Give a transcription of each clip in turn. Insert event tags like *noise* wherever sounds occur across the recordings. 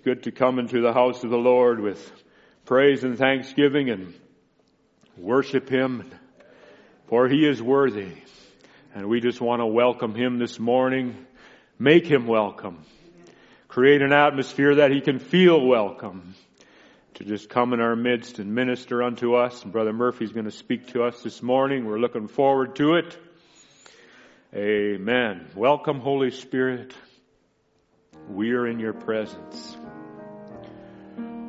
It's good to come into the house of the Lord with praise and thanksgiving and worship Him, for He is worthy. And we just want to welcome Him this morning. Make Him welcome. Create an atmosphere that He can feel welcome to just come in our midst and minister unto us. And Brother Murphy's going to speak to us this morning. We're looking forward to it. Amen. Welcome, Holy Spirit. We are in your presence.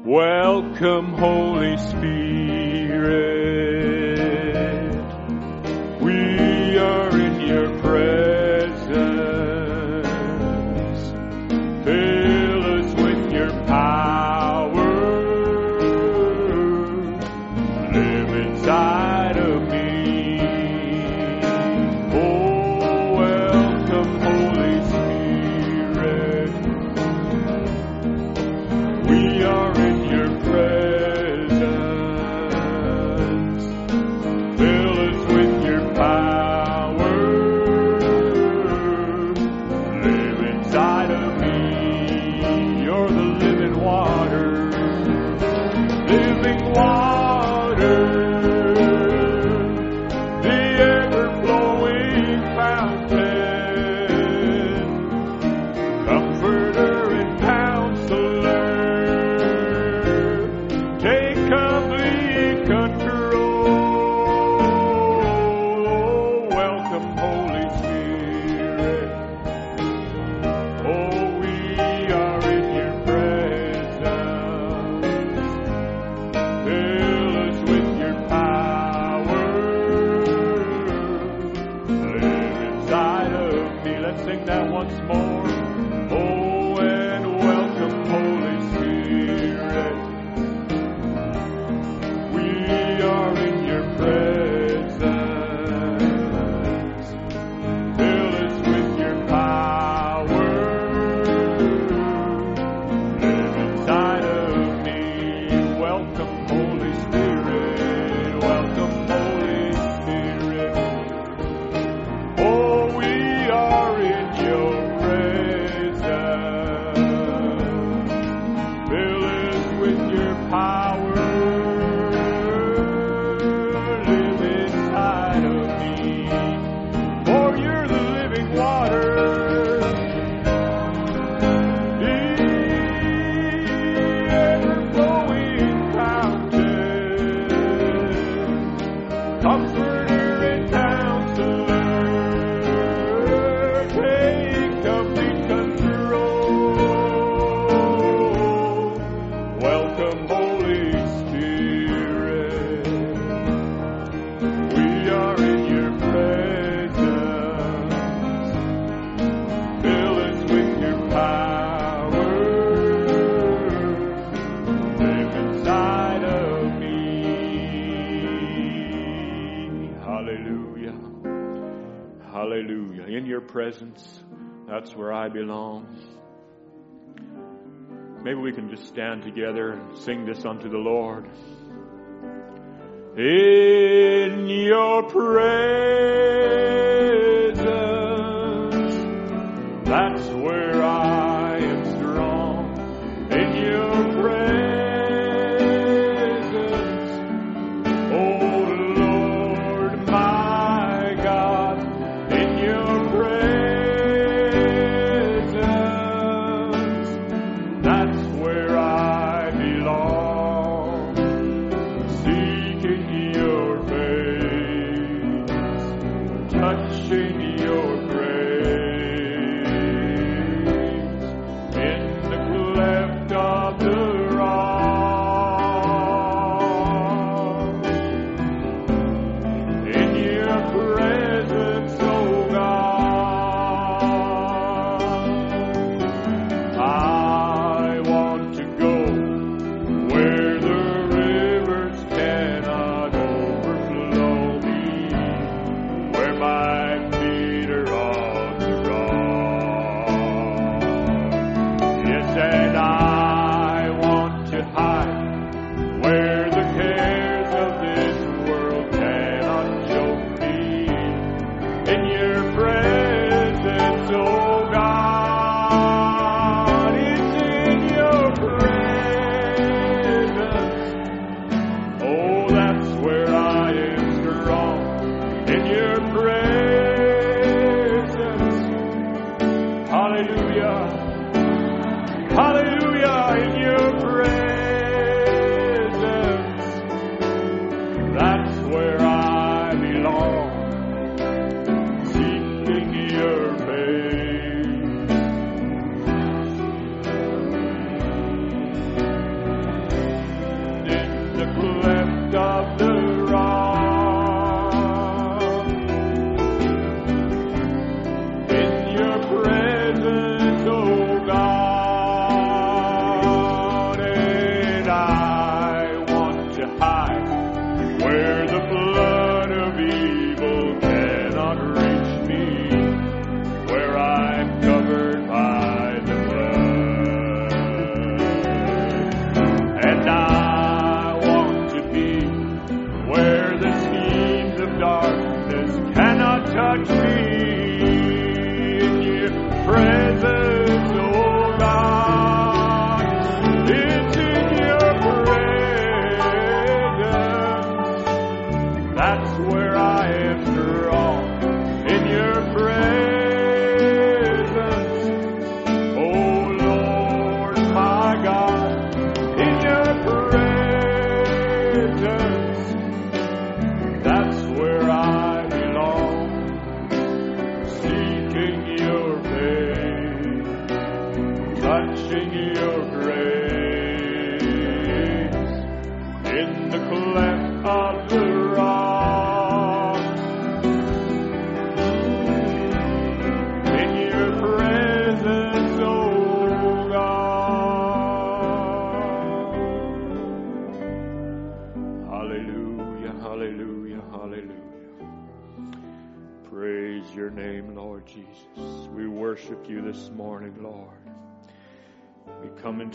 Welcome, Holy Spirit. We are once more. Maybe we can just stand together and sing this unto the Lord. In your presence, that's where I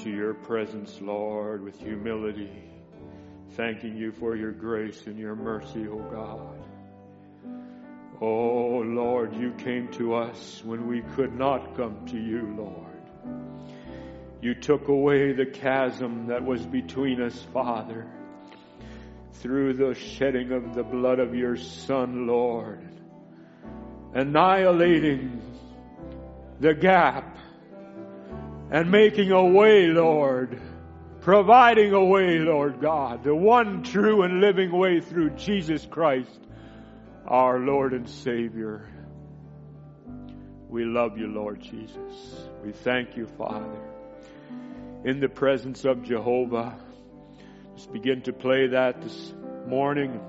into your presence, Lord, with humility, thanking you for your grace and your mercy, O God. Oh Lord, you came to us when we could not come to you, Lord. You took away the chasm that was between us, Father, through the shedding of the blood of your Son, Lord, annihilating the gap and making a way, Lord, providing a way, Lord God, the one true and living way through Jesus Christ, our Lord and Savior. We love you, Lord Jesus. We thank you, Father. In the presence of Jehovah, just begin to play that this morning.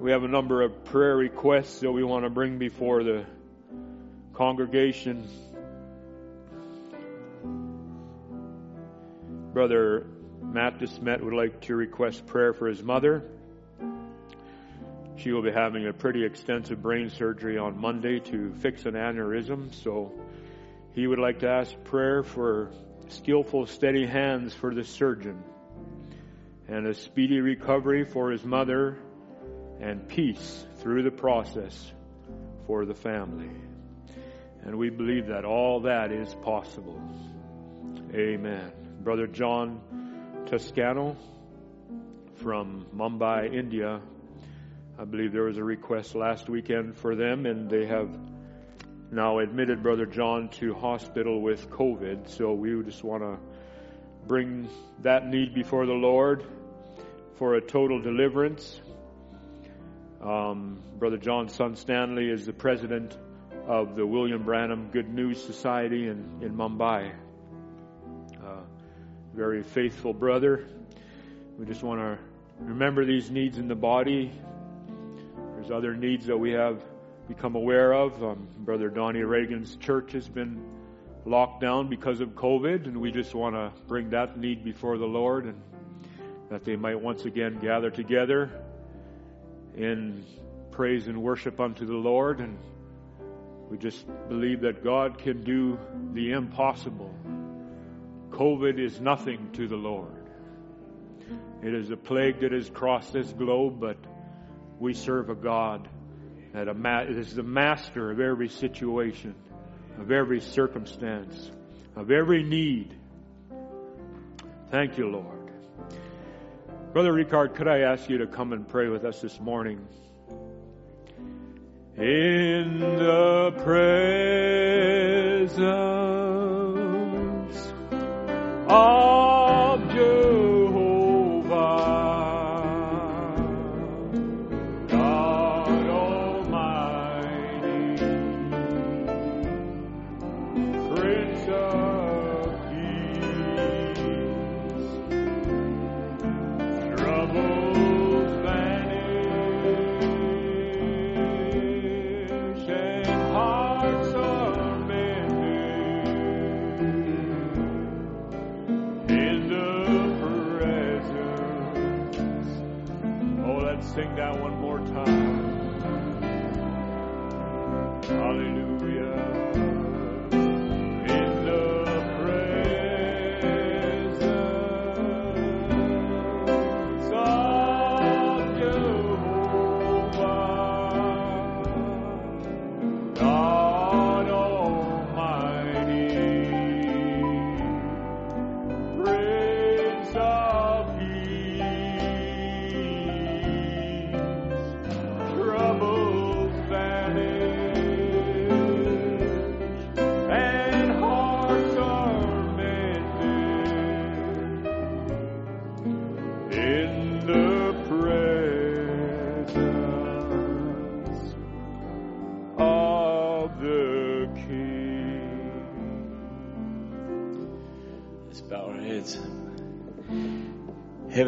We have a number of prayer requests that we want to bring before the congregation. Brother Matt DeSmet would like to request prayer for his mother. She will be having a pretty extensive brain surgery on Monday to fix an aneurysm, so he would like to ask prayer for skillful, steady hands for the surgeon and a speedy recovery for his mother and peace through the process for the family. And we believe that all that is possible. Amen. Brother John Toscano from Mumbai, India. I believe there was a request last weekend for them, and they have now admitted Brother John to hospital with COVID. So we just want to bring that need before the Lord for a total deliverance. Um, Brother John's son Stanley is the president of the William Branham Good News Society in, in Mumbai. Very faithful brother. We just want to remember these needs in the body. There's other needs that we have become aware of. Um, Brother Donnie Reagan's church has been locked down because of COVID, and we just want to bring that need before the Lord and that they might once again gather together in praise and worship unto the Lord. And we just believe that God can do the impossible. COVID is nothing to the Lord. It is a plague that has crossed this globe, but we serve a God that is the master of every situation, of every circumstance, of every need. Thank you, Lord. Brother Ricard, could I ask you to come and pray with us this morning? in the presence of Jehovah, God Almighty, Prince of Peace, troubles let's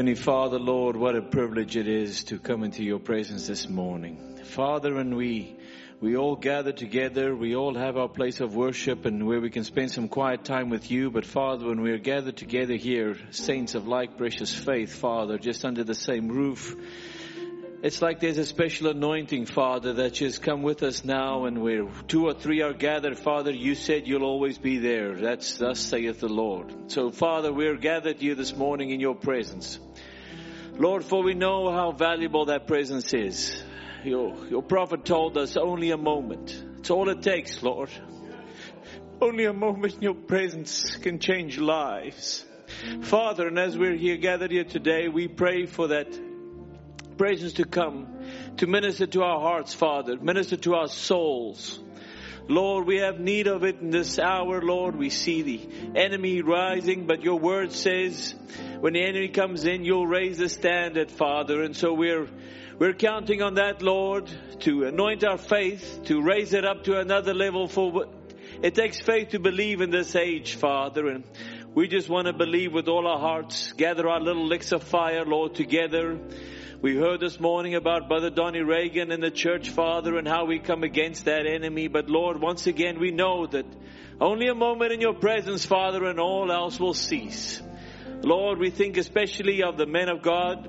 Heavenly Father, Lord, what a privilege it is to come into your presence this morning. Father, and we, we all gather together, we all have our place of worship and where we can spend some quiet time with you. But Father, when we are gathered together here, saints of like precious faith, Father, just under the same roof, it's like there's a special anointing, Father, that just come with us now and where two or three are gathered, Father, you said you'll always be there. That's thus saith the Lord. So Father, we're gathered here this morning in your presence. Lord, for we know how valuable that presence is. Your, your prophet told us only a moment. It's all it takes, Lord. Only a moment in your presence can change lives. Father, and as we're here gathered here today, we pray for that presence to come to minister to our hearts, Father, minister to our souls. Lord, we have need of it in this hour, Lord. We see the enemy rising, but your word says when the enemy comes in, you'll raise the standard, Father. And so we're, we're counting on that, Lord, to anoint our faith, to raise it up to another level for it takes faith to believe in this age, Father. And we just want to believe with all our hearts, gather our little licks of fire, Lord, together. We heard this morning about Brother Donny Reagan and the church, Father, and how we come against that enemy. But Lord, once again, we know that only a moment in your presence, Father, and all else will cease. Lord, we think especially of the men of God.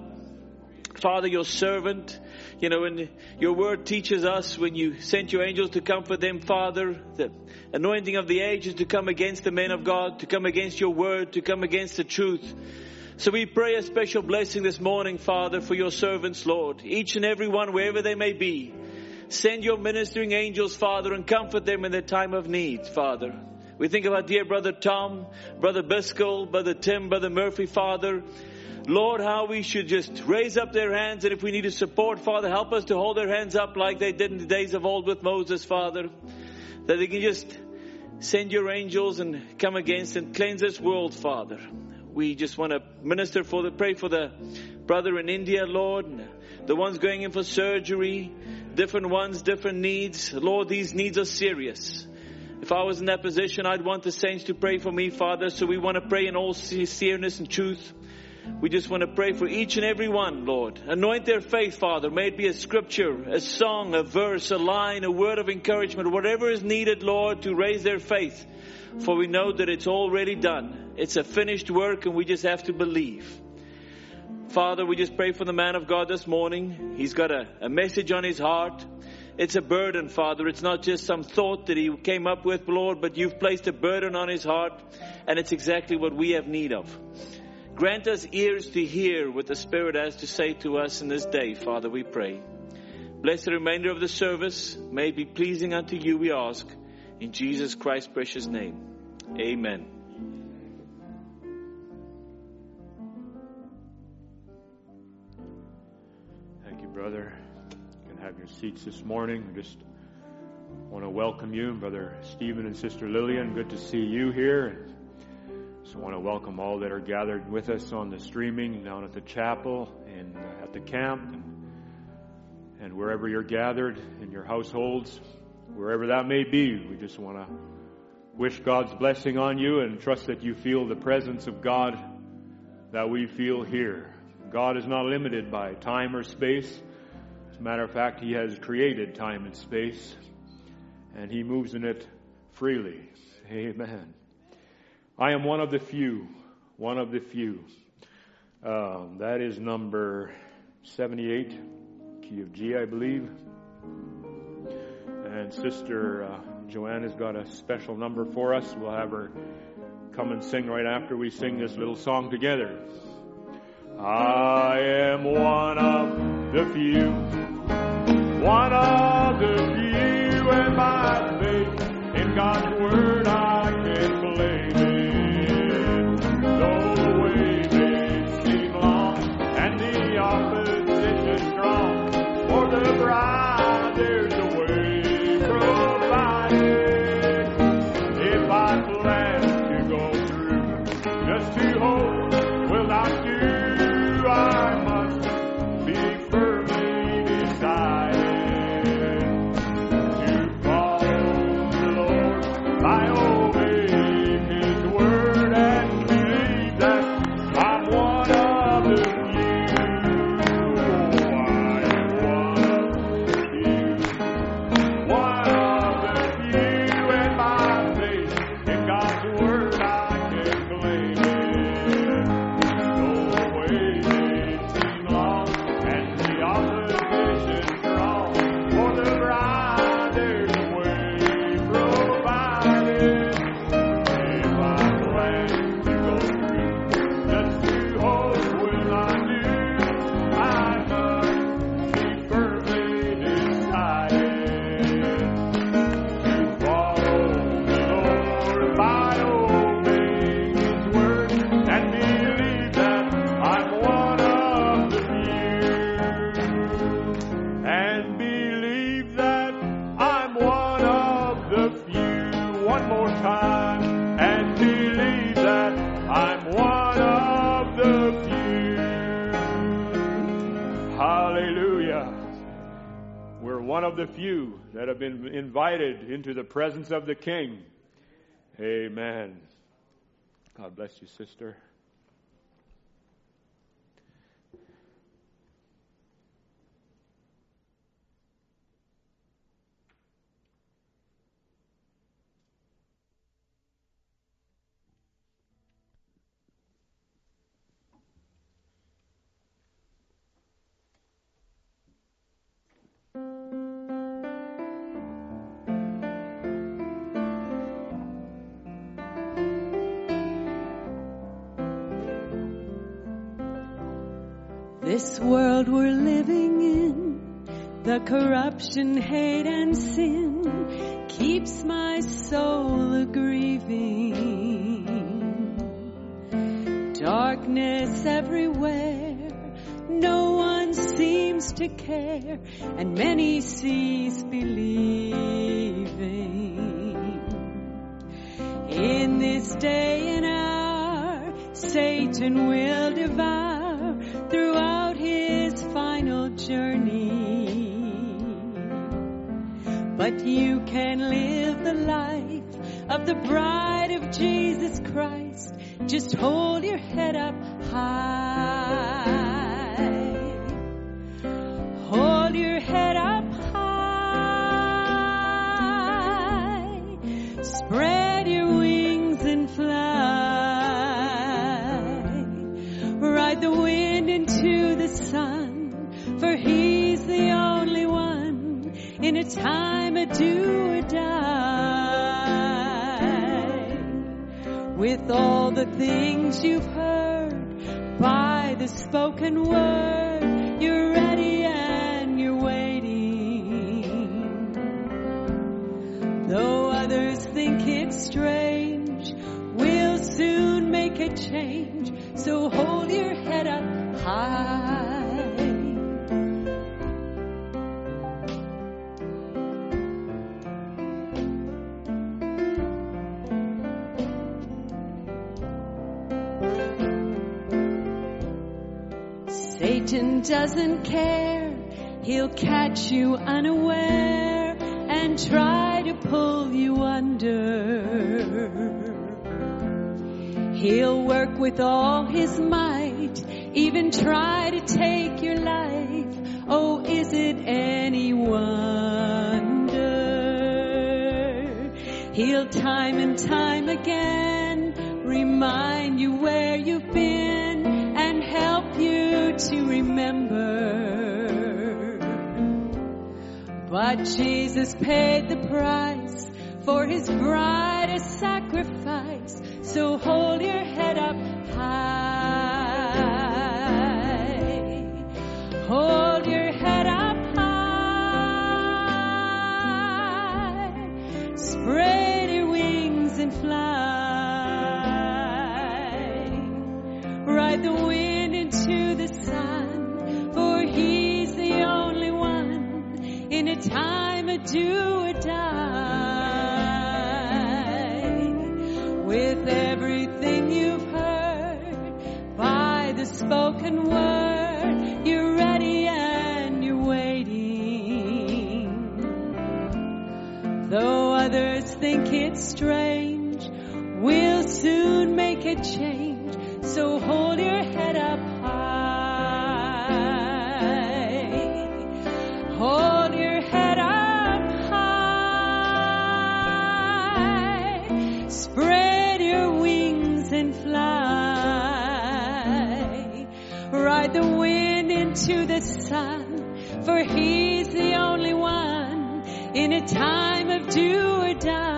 Father, your servant, you know, and your word teaches us when you sent your angels to comfort them, Father, the anointing of the ages to come against the men of God, to come against your word, to come against the truth. So we pray a special blessing this morning, Father, for your servants, Lord. Each and every one, wherever they may be. Send your ministering angels, Father, and comfort them in their time of need, Father. We think of our dear brother Tom, brother Biscoe, brother Tim, brother Murphy, Father. Lord, how we should just raise up their hands, and if we need to support, Father, help us to hold their hands up like they did in the days of old with Moses, Father. That they can just send your angels and come against and cleanse this world, Father we just want to minister for the, pray for the brother in India, Lord, the ones going in for surgery, different ones, different needs. Lord, these needs are serious. If I was in that position, I'd want the saints to pray for me, Father. So we want to pray in all sincereness and truth. We just want to pray for each and every one, Lord. Anoint their faith, Father. May it be a scripture, a song, a verse, a line, a word of encouragement, whatever is needed, Lord, to raise their faith. For we know that it's already done. It's a finished work and we just have to believe. Father, we just pray for the man of God this morning. He's got a, a message on his heart. It's a burden, Father. It's not just some thought that he came up with, Lord, but you've placed a burden on his heart, and it's exactly what we have need of. Grant us ears to hear what the Spirit has to say to us in this day, Father, we pray. Bless the remainder of the service. May it be pleasing unto you, we ask. In Jesus Christ's precious name. Amen. Thank you, brother. You can have your seats this morning. I just want to welcome you, Brother Stephen and Sister Lillian. Good to see you here. So I want to welcome all that are gathered with us on the streaming down at the chapel and at the camp and, and wherever you're gathered in your households, wherever that may be. We just want to wish God's blessing on you and trust that you feel the presence of God that we feel here. God is not limited by time or space. As a matter of fact, He has created time and space, and He moves in it freely. Amen. I am one of the few, one of the few. Um, that is number 78, key of G, I believe. And Sister uh, Joanna's got a special number for us. We'll have her come and sing right after we sing this little song together. I am one of the few, one of the few, and by faith in God's have been invited into the presence of the King. Amen. God bless you, sister. This world we're living in, the corruption, hate, and sin keeps my soul a grieving. Darkness everywhere, no one seems to care, and many cease believing. In this day and hour, Satan will devour throughout final journey. But you can live the life of the bride of Jesus Christ. Just hold your head up high. Hold your head up high. Spread your wings and fly. Ride the a time of do or die. With all the things you've heard by the spoken word, you're ready and you're waiting. Though others think it's strange, we'll soon make a change. So hold your head up high. Satan doesn't care. He'll catch you unaware and try to pull you under. He'll work with all his might, even try to take your life. Oh, is it any wonder? He'll time and time again remind you where you've been and help you to remember. But Jesus paid the price for his bride a sacrifice. So hold your head up high. Hold your head up high. Spread your wings and fly. Ride the wind sun, for he's the only one in a time of do or die. With everything you've heard by the spoken word, you're ready and you're waiting. Though others think it's strange, we'll soon make a change. So hold your head up Hold your head up high. Spread your wings and fly. Ride the wind into the sun, for he's the only one in a time of do or die.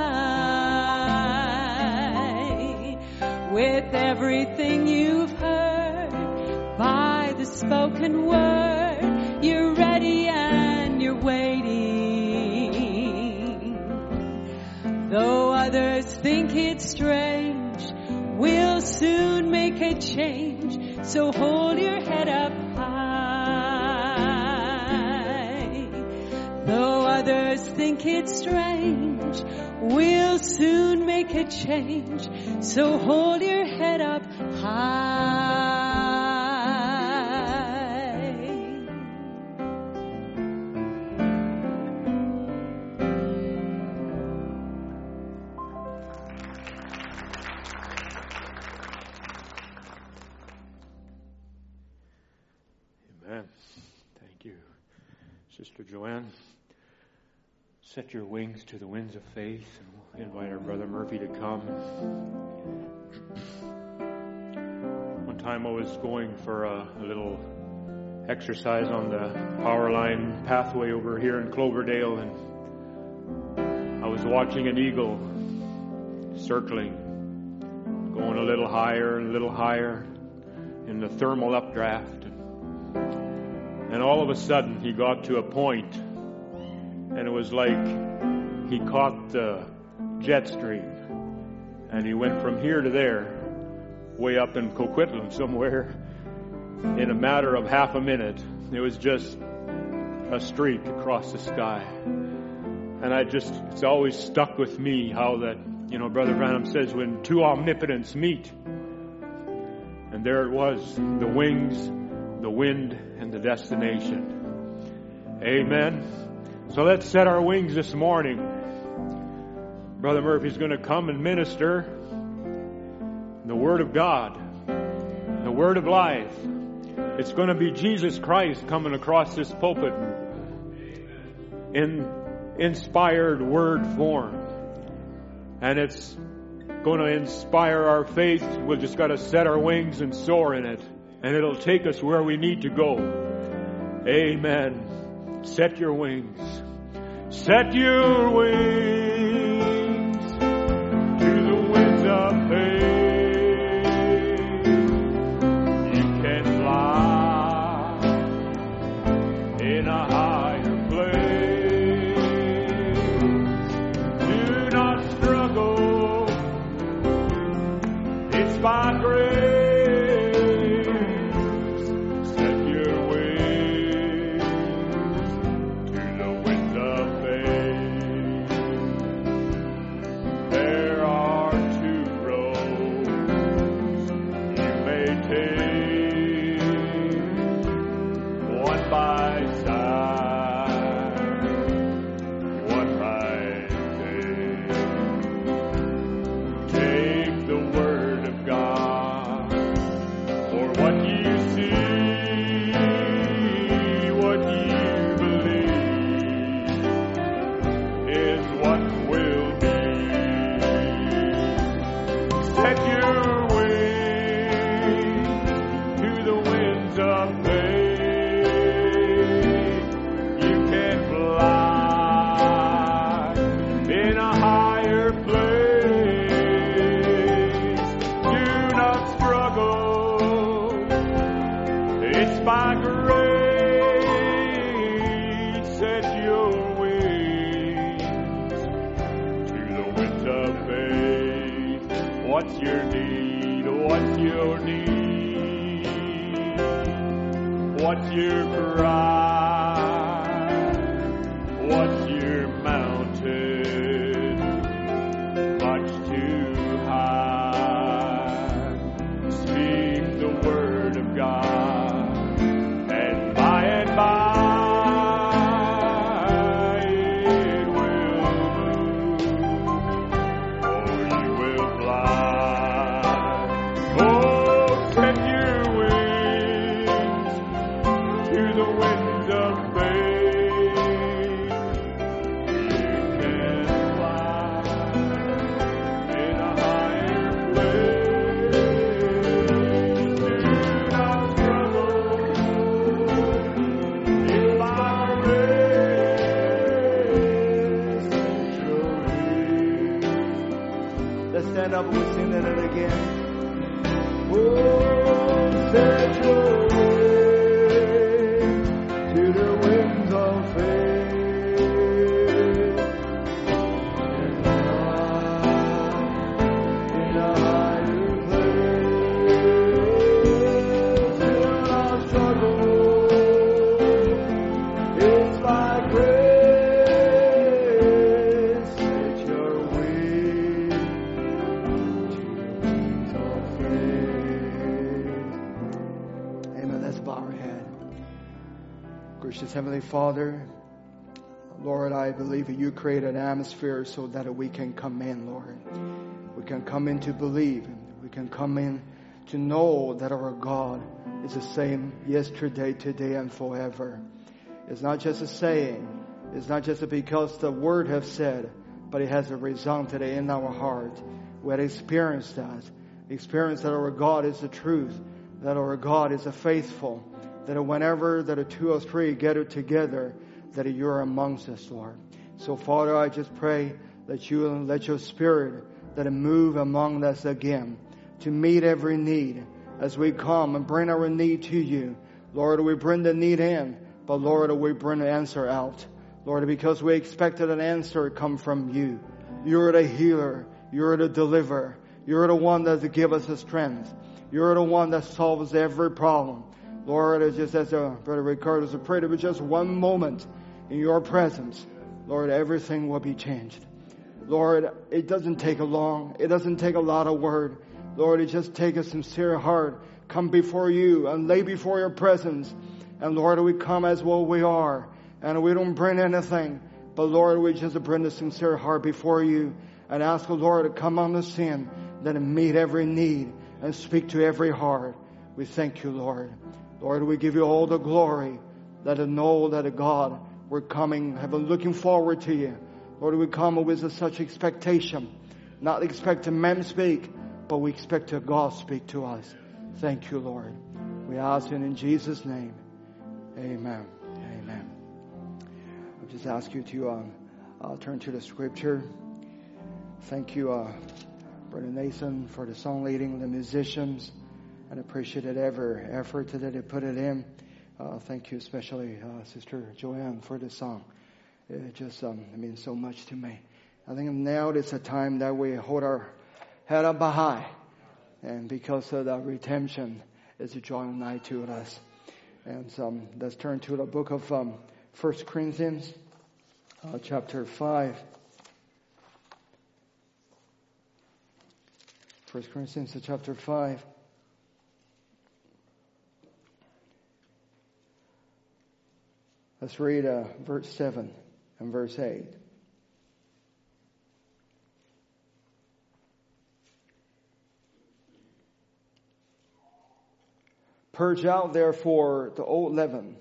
With everything you've heard by the spoken word, Though others think it's strange, we'll soon make a change. So hold your head up high. Though others think it's strange, we'll soon make a change. So hold your head up high. Joanne. Set your wings to the winds of faith, and we'll invite our brother Murphy to come. One time I was going for a, a little exercise on the power line pathway over here in Cloverdale, and I was watching an eagle circling, going a little higher and a little higher in the thermal updraft. And all of a sudden, he got to a point, and it was like he caught the jet stream, and he went from here to there, way up in Coquitlam somewhere, in a matter of half a minute. It was just a streak across the sky. And I just, it's always stuck with me how that, you know, Brother Branham says, when two omnipotents meet, and there it was, the wings, the wind, and the destination. Amen. So let's set our wings this morning. Brother Murphy's going to come and minister the Word of God, the Word of life. It's going to be Jesus Christ coming across this pulpit in inspired word form. And it's going to inspire our faith. We've just got to set our wings and soar in it. And it'll take us where we need to go. Amen. Set your wings. Set your wings Gracious Heavenly Father, Lord, I believe that you create an atmosphere so that we can come in, Lord. We can come in to believe. We can come in to know that our God is the same yesterday, today, and forever. It's not just a saying. It's not just because the word has said, but it has a resounded in our heart. We have experienced that. Experienced that our God is the truth, that our God is a faithful, that whenever that a two or three gather together, that you're amongst us, Lord. So Father, I just pray that you will let your spirit that move among us again to meet every need as we come and bring our need to you. Lord, we bring the need in, but Lord, we bring the answer out. Lord, because we expected an answer come from you. You're the healer. You're the deliverer. You're the one that gives us the strength. You're the one that solves every problem. Lord, it's just as uh, Brother Ricardo has prayed, it was just one moment in your presence. Lord, everything will be changed. Lord, it doesn't take a long, it doesn't take a lot of word. Lord, it just take a sincere heart. Come before you and lay before your presence. And Lord, we come as well we are. And we don't bring anything. But Lord, we just bring a sincere heart before you and ask the Lord to come on the scene, that meet every need and speak to every heart. We thank you, Lord. Lord, we give you all the glory. Let us know that God, we're coming, have been looking forward to you. Lord, we come with such expectation, not expecting men speak, but we expect God speak to us. Thank you, Lord. We ask it in Jesus' name. Amen. Amen. I'll just ask you to um, uh, turn to the scripture. Thank you, uh, Brother Nathan, for the song leading, the musicians, and appreciated every effort that they put it in. Uh, thank you, especially uh, Sister Joanne, for the song. It just um, it means so much to me. I think now is a time that we hold our head up high, and because of the redemption, is a drawing nigh to us. And um, let's turn to the book of um, 1 Corinthians, uh, chapter 5. 1 Corinthians chapter 5. Let's read uh, verse 7 and verse 8. Purge out therefore the old leaven,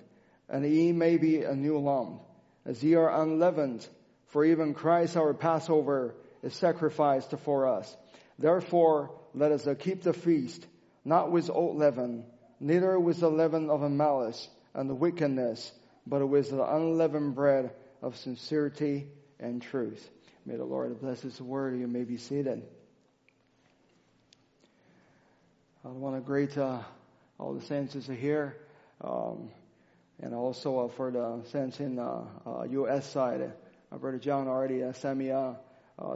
and ye may be a new lump, as ye are unleavened. For even Christ our Passover is sacrificed for us. Therefore, let us keep the feast, not with old leaven, neither with the leaven of malice and wickedness, but it was the unleavened bread of sincerity and truth. May the Lord bless His word. You may be seated. I want to greet uh, all the saints here, um, and also uh, for the saints in uh, uh U.S. side. Uh, Brother John already uh, sent me a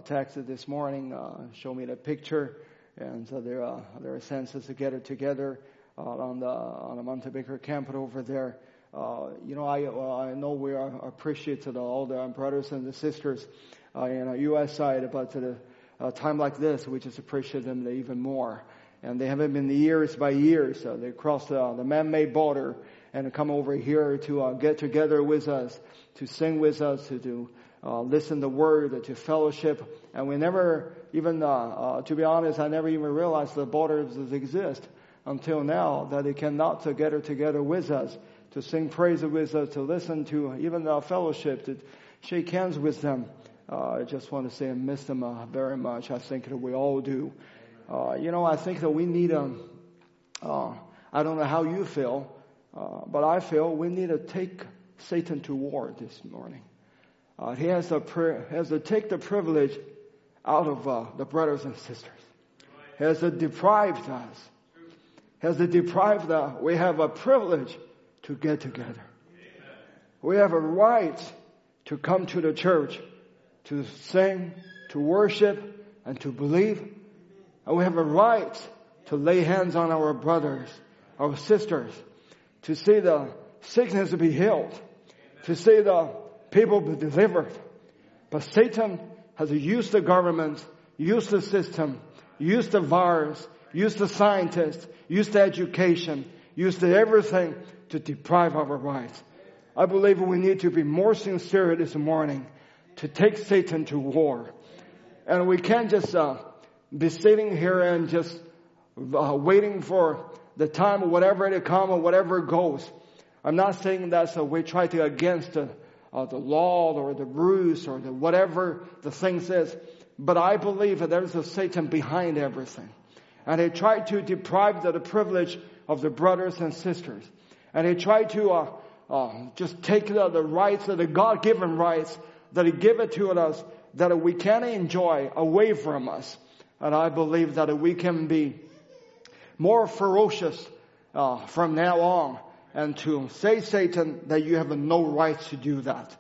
text this morning, showed me the picture, and so there are there are get together uh, on the on the Mount Baker camp over there. Uh, you know, I uh, I know we are appreciative to all the brothers and the sisters uh, in the U.S. side, but at a time like this, we just appreciate them even more. And they haven't been years by years. Uh, they crossed uh, the man-made border and come over here to uh, get together with us, to sing with us, to, to listen the word, to fellowship. And we never even, to be honest, I never even realized the borders exist until now that they cannot together together with us to sing praise with us, to listen to even our fellowship, to shake hands with them. Uh, I just want to say I miss them uh, very much. I think that we all do. Uh, you know, I think that we need a, uh, I don't know how you feel, uh, but I feel we need to take Satan to war this morning. Uh, he has to, has to take the privilege out of the brothers and sisters. He has to deprive us. He has to deprive us. We have a privilege to get together. We have a right to come to the church, to sing, to worship, and to believe. And we have a right to lay hands on our brothers, our sisters, to see the sickness be healed, to see the people be delivered. But Satan has used the government, used the system, used the virus, used the scientists, used the education, used everything to deprive our rights. I believe we need to be more sincere this morning to take Satan to war. And we can't just uh, be sitting here and just uh, waiting for the time, or whatever it comes or whatever it goes. I'm not saying that so we try to against the, uh, the law or the rules or the whatever the thing says. But I believe that there's a Satan behind everything. And he tried to deprive the, the privilege of the brothers and sisters. And he tried to uh, uh, just take the, the rights, the God-given rights that he gave it to us that we can enjoy away from us. And I believe that we can be more ferocious uh, from now on and to say Satan that you have no right to do that.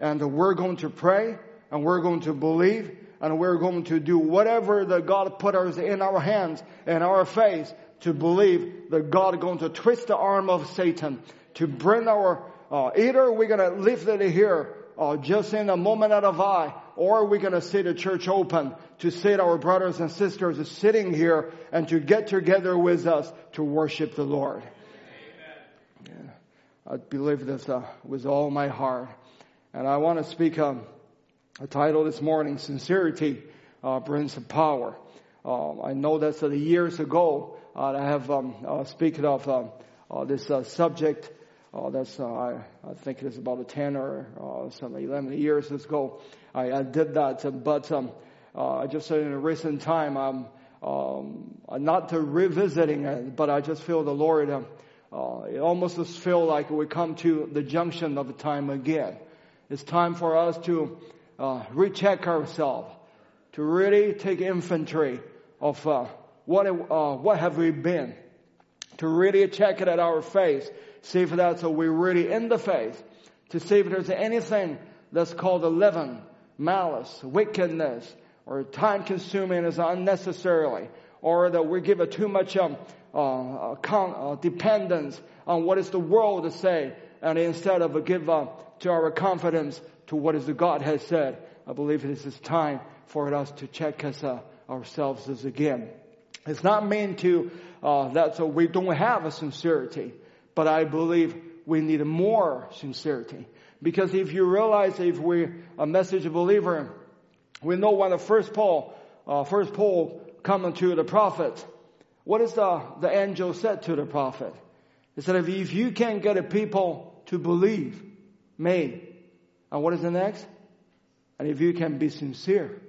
And we're going to pray and we're going to believe and we're going to do whatever that God put us in our hands and our face to believe that God is going to twist the arm of Satan to bring our, uh, either we're going to lift it here uh, just in a moment out of eye, or we're going to see the church open to see our brothers and sisters sitting here and to get together with us to worship the Lord. Yeah, I believe this uh, with all my heart. And I want to speak um, a title this morning, Sincerity uh, Brings Power. Um, I know that uh, years ago, uh, I have um, uh, spoken of um, this uh, subject. Uh, that's uh, I, I think it is about a ten or some eleven years ago. I, I did that, but um, I just said in a recent time, I'm um, not to revisiting it, but I just feel the Lord. Um, it almost just feel like we come to the junction of the time again. It's time for us to recheck ourselves, to really take inventory of what, uh, what have we been? To really check it at our faith. See if that's, we really in the faith? To see if there's anything that's called a leaven, malice, wickedness, or time consuming as unnecessarily, or that we give it too much um, uh, con- uh, dependence on what is the world to say, and instead of give up to our confidence to what is the God has said. I believe this is time for us to check us, uh, ourselves as again. It's not meant to uh, that so we don't have a sincerity, but I believe we need more sincerity. Because if you realize if we're a message believer, we know when the first pull, uh, first pull coming to the prophet, what is the, the angel said to the prophet? He said, if you can't get a people to believe me, and what is the next? And if you can be sincere.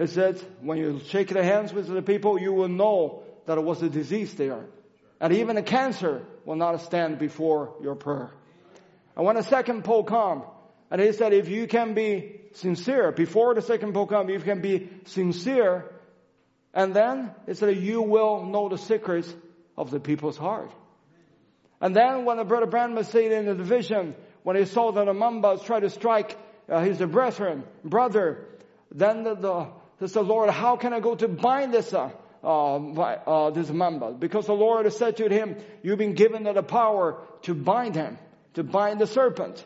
It said, when you shake the hands with the people, you will know that it was a disease there. And even a cancer will not stand before your prayer. And when the second pull come, and he said, if you can be sincere, before the second pull come, you can be sincere, and then he said, you will know the secrets of the people's heart. And then when the brother Branham said in the division, when he saw that the Mambas tried to strike uh, his brethren, brother, then the, the He said, Lord, how can I go to bind this, uh, uh, uh, this member? Because the Lord said to him, you've been given the power to bind him, to bind the serpent.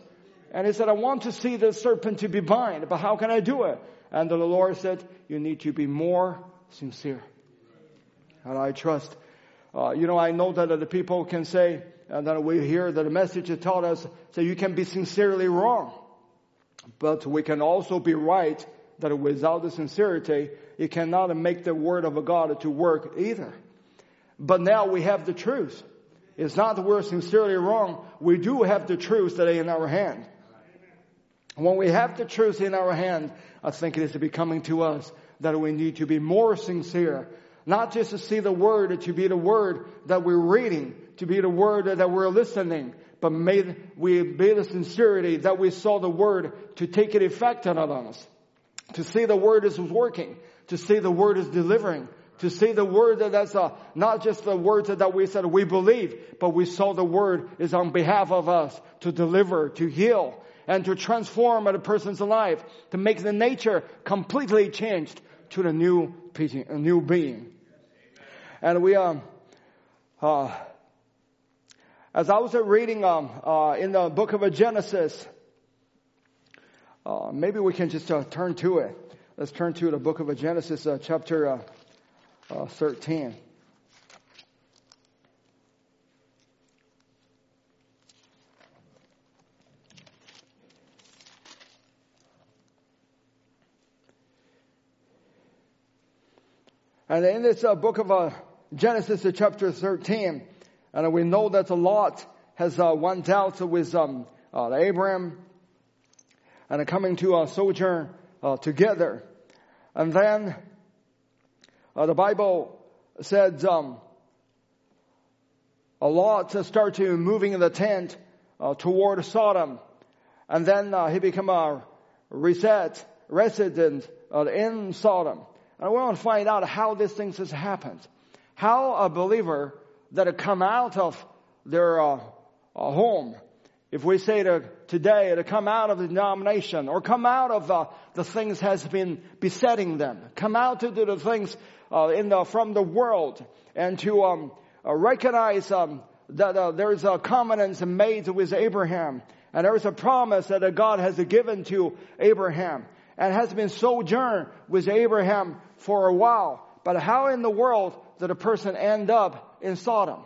And he said, I want to see the serpent to be bind, but how can I do it? And the Lord said, you need to be more sincere. And I trust, uh, you know, I know that the people can say, and then we hear that the message taught us, so you can be sincerely wrong. But we can also be right that without the sincerity, it cannot make the word of God to work either. But now we have the truth. It's not that we're sincerely wrong. We do have the truth today in our hand. When we have the truth in our hand, I think it is becoming to us that we need to be more sincere. Not just to see the word, to be the word that we're reading, to be the word that we're listening, but may we be the sincerity that we saw the word to take it effect on us. To see the word is working, to see the word is delivering, to see the word that that's uh, not just the words that we said we believe, but we saw the word is on behalf of us to deliver, to heal, and to transform a person's life, to make the nature completely changed to the new, a new being. And we, um, uh, as I was reading um, uh, in the book of Genesis, uh, maybe we can just uh, turn to it. Let's turn to the book of Genesis, uh, chapter uh, uh, 13. And in this uh, book of Genesis, chapter 13, and we know that a Lot has went out with um, Abraham and coming to a sojourn uh, together. And then uh, the Bible said um, a Lot to start to moving in the tent uh, toward Sodom. And then uh, he became a reset resident in Sodom. And we want to find out how these things has happened. How a believer that had come out of their uh, uh, home, if we say to today to come out of the denomination or come out of uh, the things has been besetting them, come out to do the things uh, in the from the world, and to um, uh, recognize um, that uh, there's a covenant made with Abraham, and there's a promise that God has given to Abraham and has been sojourn with Abraham for a while. But how in the world did a person end up in Sodom?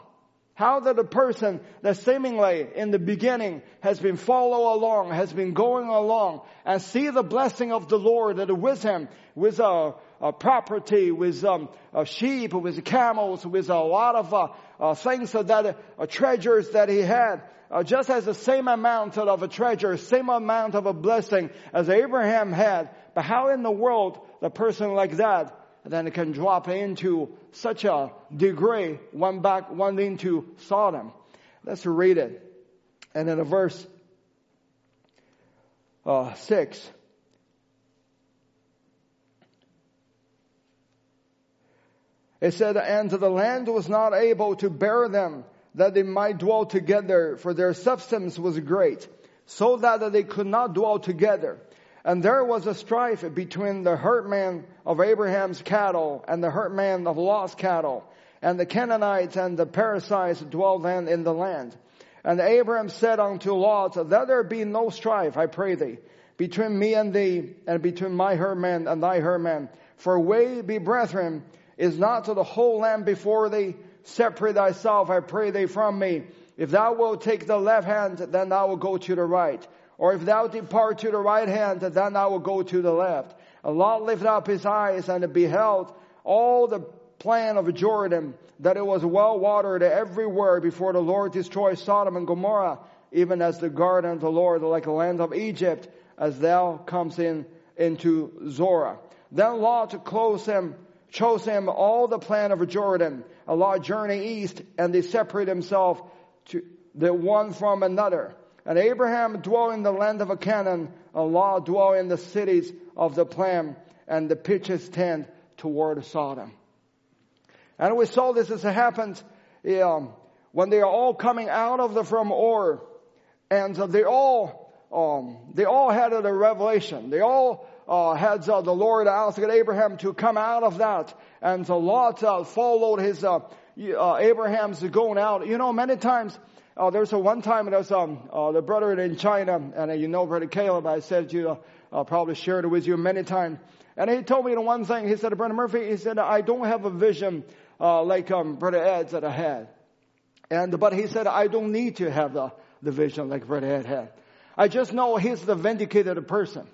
How that a person that seemingly in the beginning has been follow along, has been going along and see the blessing of the Lord that with him, with a, a property, with um, a sheep, with camels, with a lot of uh, uh, things that uh, treasures that he had, uh, just as the same amount of a treasure, same amount of a blessing as Abraham had. But how in the world the person like that then it can drop into such a degree, one back, one into Sodom? Let's read it. And in a verse uh, six. It said, and the land was not able to bear them that they might dwell together, for their substance was great, so that they could not dwell together. And there was a strife between the herdman of Abraham's cattle and the herdman of Lot's cattle. And the Canaanites and the Perizzites dwell then in the land. And Abraham said unto Lot, Let there be no strife, I pray thee, between me and thee, and between my herdman and thy herdman. For we be brethren, is not to the whole land before thee, Separate thyself, I pray thee, from me. If thou wilt take the left hand, then thou wilt go to the right. Or if thou depart to the right hand, then thou will go to the left. And Lot lifted up his eyes and beheld all the plan of Jordan, that it was well watered everywhere before the Lord destroyed Sodom and Gomorrah, even as the garden of the Lord, like the land of Egypt, as thou comes in into Zoar. Then Lot closed him chose him all the plan of Jordan, a large journey east, and they separate themselves to the one from another. And Abraham dwelt in the land of Canaan, and Lot dwelt in the cities of the plan, and the pitches tent toward Sodom. And we saw this as it happened when they are all coming out of the from Ur, and they all um, they all had a revelation. They all uh, had uh, the Lord asked Abraham to come out of that, and Lot uh, followed his uh, uh, Abraham's going out. You know, many times uh, there's a one time there's um uh, the brother in China, and uh, you know brother Caleb. I said you uh, probably shared it with you many times. And he told me the one thing. He said, Brother Murphy, he said, I don't have a vision uh, like um, Brother Ed that I had. And but he said, I don't need to have the, the vision like Brother Ed had. I just know he's the vindicated person.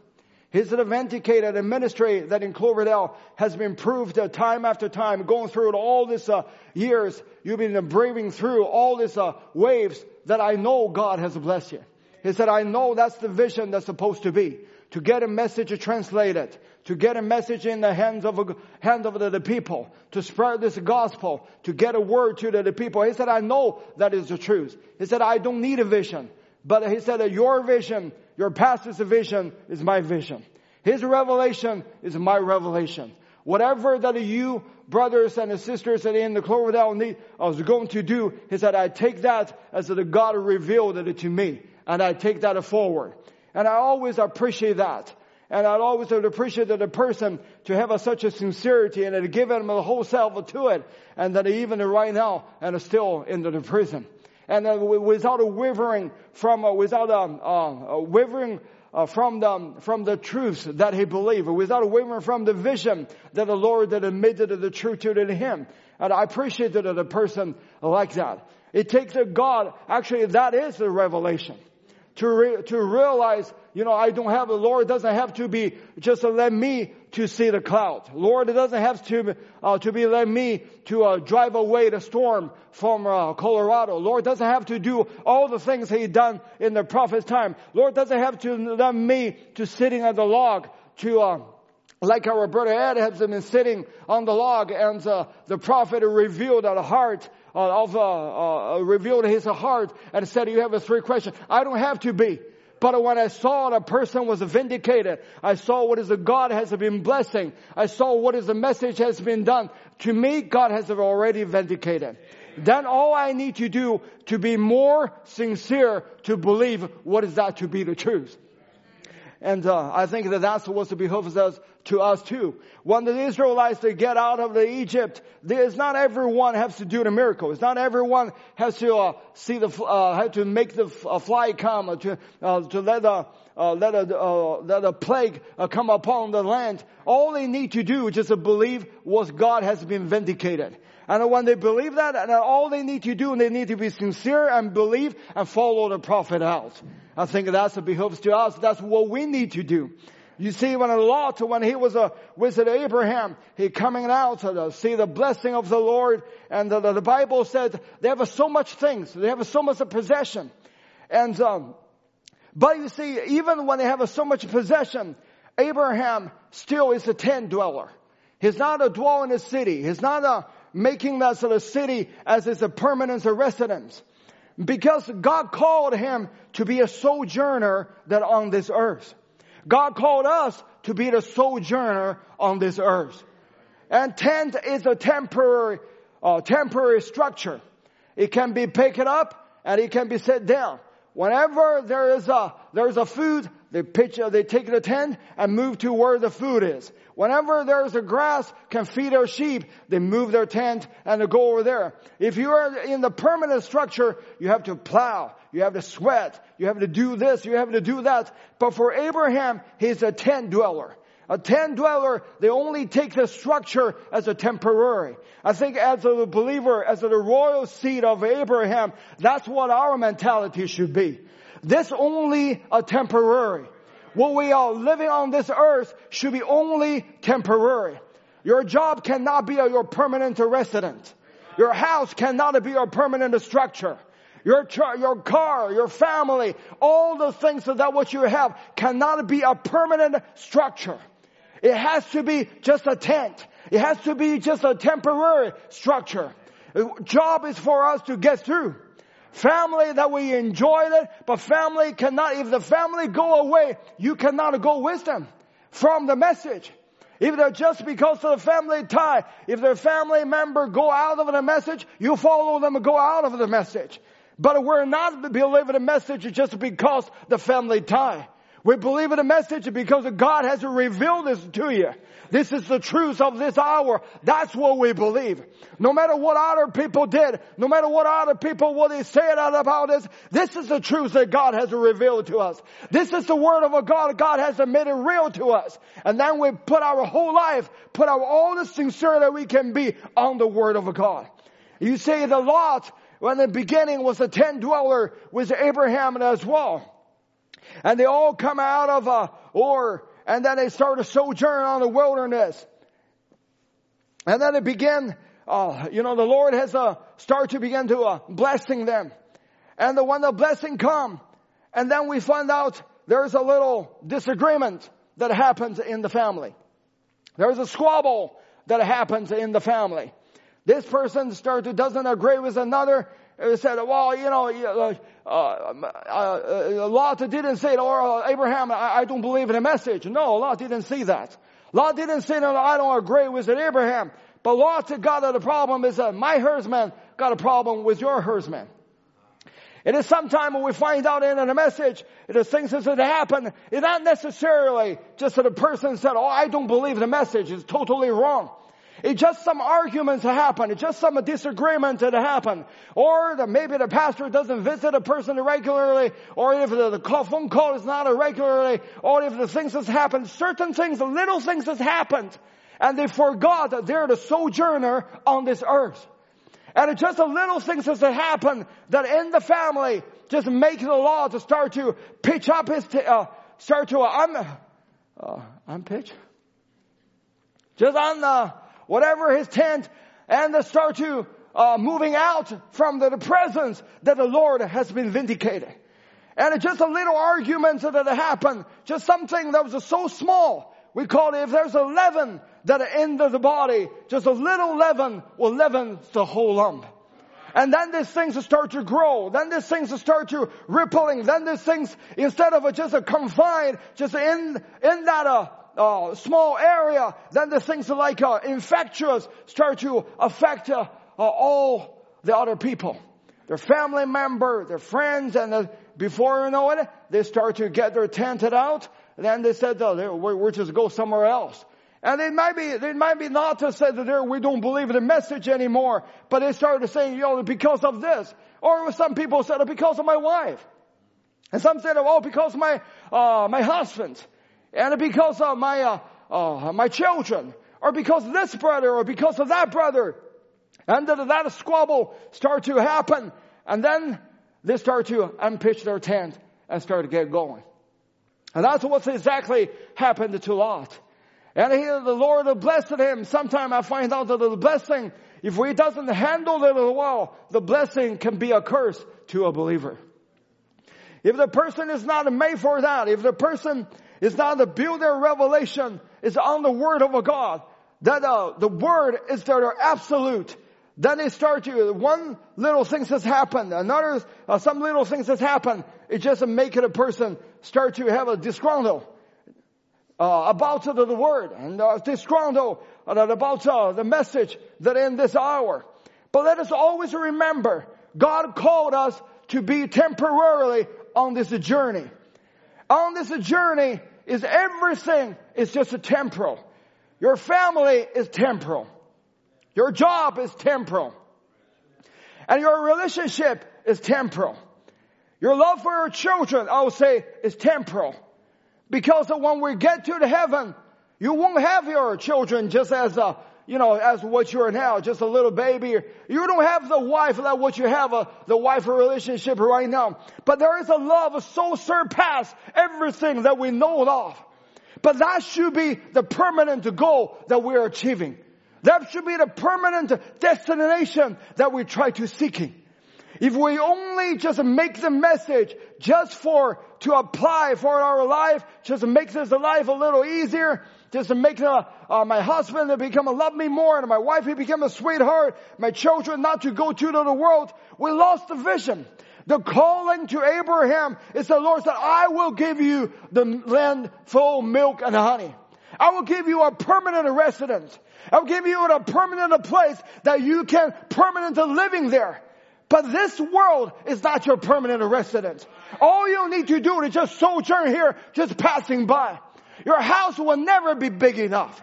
He's the vindicated ministry that in Cloverdale has been proved uh, time after time, going through it all these uh, years. You've been braving through all these uh, waves that I know God has blessed you. He said, I know that's the vision that's supposed to be. To get a message translated, to get a message in the hands of, a, hands of the, the, people, to spread this gospel, to get a word to the, the people. He said, I know that is the truth. He said, I don't need a vision. But he said that your vision, your pastor's vision is my vision. His revelation is my revelation. Whatever that you brothers and sisters that in the Cloverdale need, I was going to do, he said, I take that as the God revealed it to me. And I take that forward. And I always appreciate that. And I'd always appreciate that a person to have a, such a sincerity and to give him the whole self to it. And that even right now, and still in the prison and uh, without a wavering from, uh, without um, uh, a wavering uh, from the from the truths that he believed, without a wavering from the vision that the Lord that admitted the truth to him. And I appreciated that a person like that. It takes a God. Actually, that is the revelation to re, to realize you know, I don't have, the Lord doesn't have to be just let me to see the cloud. Lord doesn't have to, uh, to be let me to uh, drive away the storm from uh, Colorado. Lord doesn't have to do all the things he done in the prophet's time. Lord doesn't have to let me to sitting at the log to, uh, like our brother Ed has been sitting on the log and uh, the prophet revealed the heart of, uh, uh, revealed his heart and said, you have a three questions. I don't have to be. But when I saw that person was vindicated, I saw what is the God has been blessing. I saw what is the message has been done. To me, God has already vindicated. Then all I need to do to be more sincere to believe what is that to be the truth. And uh, I think that that's what behoves us to us too. When the Israelites they get out of the Egypt, there's not everyone has to do the miracle. It's not everyone has to uh, see the uh, have to make the uh, fly come uh, to uh, to let the uh, let a uh, let a plague come upon the land. All they need to do is just to believe what God has been vindicated. And when they believe that, and all they need to do, they need to be sincere and believe and follow the prophet out. I think that's what behoves to us. That's what we need to do. You see, when a Lot, when he was a, with Abraham, he coming out to see the blessing of the Lord, and the, the Bible said they have so much things, they have so much of possession, and um, but you see, even when they have so much possession, Abraham still is a tent dweller. He's not a dwell in a city. He's not a making that sort of city as his a permanent residence. Because God called him to be a sojourner that on this earth. God called us to be the sojourner on this earth. And tent is a temporary, uh, temporary structure. It can be picked up and it can be set down. Whenever there is a, there is a food, they pitch, they take the tent and move to where the food is. Whenever there's a grass can feed their sheep, they move their tent and they go over there. If you are in the permanent structure, you have to plow, you have to sweat, you have to do this, you have to do that. But for Abraham, he's a tent dweller. A tent dweller, they only take the structure as a temporary. I think as a believer, as a royal seed of Abraham, that's what our mentality should be. This only a temporary. What we are living on this earth should be only temporary. Your job cannot be your permanent resident. Your house cannot be your permanent structure. Your, your car, your family, all the things that what you have cannot be a permanent structure. It has to be just a tent. It has to be just a temporary structure. Job is for us to get through. Family that we enjoy it, but family cannot, if the family go away, you cannot go with them from the message. If they're just because of the family tie, if their family member go out of the message, you follow them and go out of the message. But we're not believing a message just because the family tie. We believe in a message because God has revealed this to you. This is the truth of this hour. That's what we believe. No matter what other people did, no matter what other people, what they said about us, this is the truth that God has revealed to us. This is the word of a God. God has made it real to us. And then we put our whole life, put our all the sincere that we can be on the word of God. You say the Lot, when the beginning was a tent dweller with Abraham as well. And they all come out of uh, Ur, and then they start a sojourn on the wilderness. And then it begin, uh, you know, the Lord has uh, start to begin to uh, blessing them. And the, when the blessing come, and then we find out there's a little disagreement that happens in the family. There's a squabble that happens in the family. This person starts to doesn't agree with another, it said, well, you know, uh, uh, uh, Lot didn't say, or uh, Abraham, I, I, don't believe in the message. No, Lot didn't say that. Lot didn't say, no, I don't agree with it, Abraham. But Lot got the problem is that my herdsman got a problem with your herdsman. It is sometime when we find out in a message, is things that happen, it's not necessarily just that a person said, oh, I don't believe the message. It's totally wrong. It's just some arguments that happen. It's just some disagreements that happen. Or maybe the pastor doesn't visit a person regularly, or if the, phone call is not regularly, or if the things that happen, certain things, little things that happened, and they forgot that they're the sojourner on this earth. And it's just the little things that happen that in the family just make the Lot to start to pitch up his, t- uh, start to, uh, un, uh, unpitch? Just on the, whatever his tent, and they start to uh, moving out from the, the, presence that the Lord has been vindicated. And it's just a little argument that happened, just something that was so small. We call it, if there's a leaven that enters the body, just a little leaven will leaven the whole lump. And then these things start to grow. Then these things start to rippling. Then these things, instead of just a confined, just in, in that, uh, uh, small area, then the things like uh, infectious start to affect uh, all the other people. Their family member, their friends, and uh, before you know it, they start to get their tented out. Then they said, oh, we'll just go somewhere else. And it might be, it might be not to say that they we don't believe the message anymore, but they started saying, you know, because of this. Or some people said, oh, because of my wife. And some said, oh, because of my, uh, my husband and because of my, uh, uh, my children, or because of this brother, or because of that brother. And that, that squabble start to happen, and then they start to unpitch their tent and start to get going. And that's what's exactly happened to Lot. And he, the Lord blessed him. Sometime I find out that the blessing, if he doesn't handle it well, the blessing can be a curse to a believer. If the person is not made for that, if the person it's not the builder revelation. It's on the word of a God. That uh, the word is their absolute. Then they start to, one little thing has happened, another, uh, some little things has happened. It just make it a person start to have a disgruntled uh, about the, the, word and uh, disgruntled about uh, the message that in this hour. But let us always remember, God called us to be temporarily on this journey. On this journey, is everything is just a temporal. Your family is temporal. Your job is temporal. And your relationship is temporal. Your love for your children, I would say, is temporal. Because when we get to the heaven, you won't have your children just as a, you know, as what you are now, just a little baby. You don't have the wife like what you have, a, uh, the wife relationship right now. But there is a love so surpass everything that we know of. But that should be the permanent goal that we're achieving. That should be the permanent destination that we try to seeking. If we only just make the message just for, to apply for our life, just make this life a little easier, just to make uh, uh, my husband to become a love me more and my wife to become a sweetheart, my children not to go to the world. We lost the vision. The calling to Abraham is the Lord said, I will give you the land full of milk and honey. I will give you a permanent residence. I'll give you a permanent place that you can permanently living there. But this world is not your permanent residence. All you need to do is just sojourn here, just passing by. Your house will never be big enough.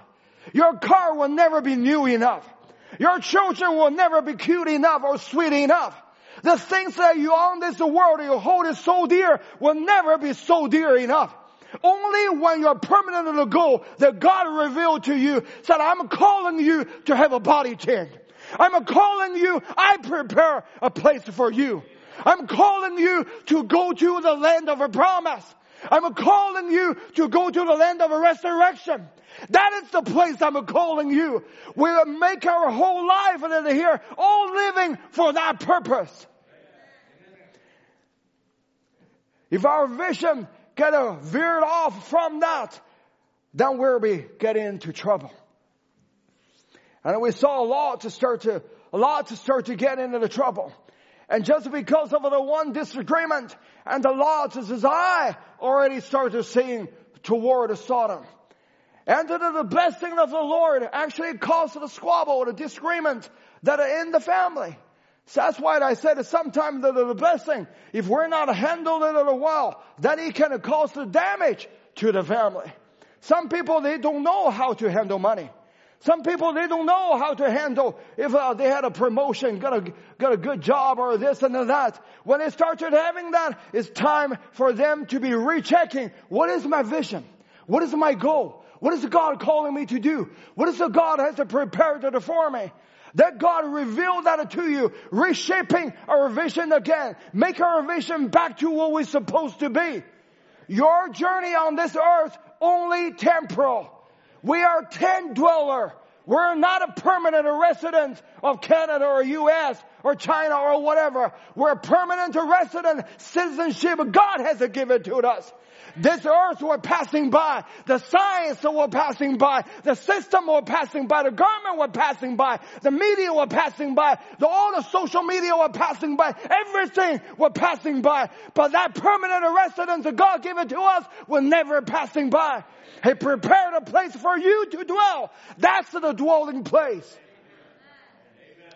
Your car will never be new enough. Your children will never be cute enough or sweet enough. The things that you own this world you hold it so dear will never be so dear enough. Only when you're permanently go that God revealed to you said, I'm calling you to have a body tent. I'm calling you, I prepare a place for you. I'm calling you to go to the land of a promise. I'm calling you to go to the land of a resurrection. That is the place I'm calling you. We'll make our whole life and here all living for that purpose. If our vision get veered off from that, then we'll be getting into trouble. And we saw a Lot to start to, a Lot to start to get into the trouble. And just because of the one disagreement and the Lord's desire already started seeing toward Sodom. And the blessing of the Lord actually caused a squabble, or a disagreement that are in the family. So that's why I said sometimes the, the blessing, if we're not handling it well, then it can cause the damage to the family. Some people, they don't know how to handle money. Some people, they don't know how to handle if uh, they had a promotion, got a, got a good job or this and that. When they started having that, it's time for them to be rechecking. What is my vision? What is my goal? What is God calling me to do? What is the God has to prepare to for me? That God reveal that to you, reshaping our vision again, make our vision back to what we're supposed to be. Your journey on this earth only temporal. We are tent dweller. We're not a permanent resident of Canada or US or China or whatever. We're permanent resident citizenship God has given to us. This earth we're passing by. The science we're passing by. The system we're passing by. The government we're passing by. The media we're passing by. The, all the social media we're passing by. Everything we're passing by. But that permanent residence that God given to us, we're never passing by. He prepared a place for you to dwell. That's the dwelling place.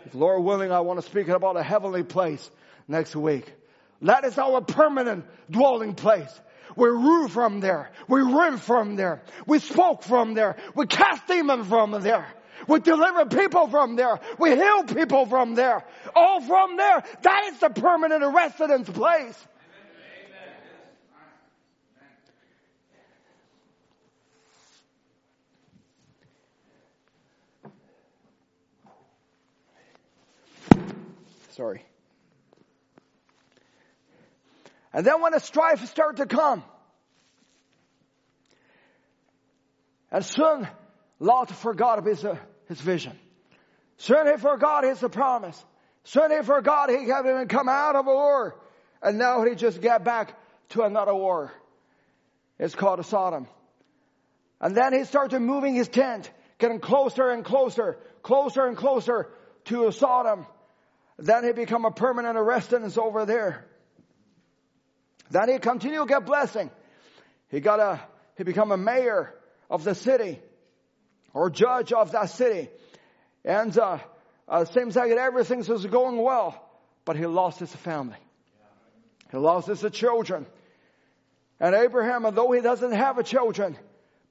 If Lord willing, I want to speak about a heavenly place next week. That is our permanent dwelling place. We rule from there. We reign from there. We spoke from there. We cast demons from there. We deliver people from there. We heal people from there. All from there. That is the permanent residence place. Sorry. And then when the strife started to come, and soon Lot forgot his, uh, his vision. Soon he forgot his promise. Soon he forgot he had even come out of a war. And now he just get back to another war. It's called Sodom. And then he started moving his tent, getting closer and closer, closer and closer to Sodom. Then he become a permanent residence over there. Then he continue to get blessing. He got a, he become a mayor of the city or judge of that city. And, uh, uh, seems like everything was going well, but he lost his family. He lost his children. And Abraham, though he doesn't have a children,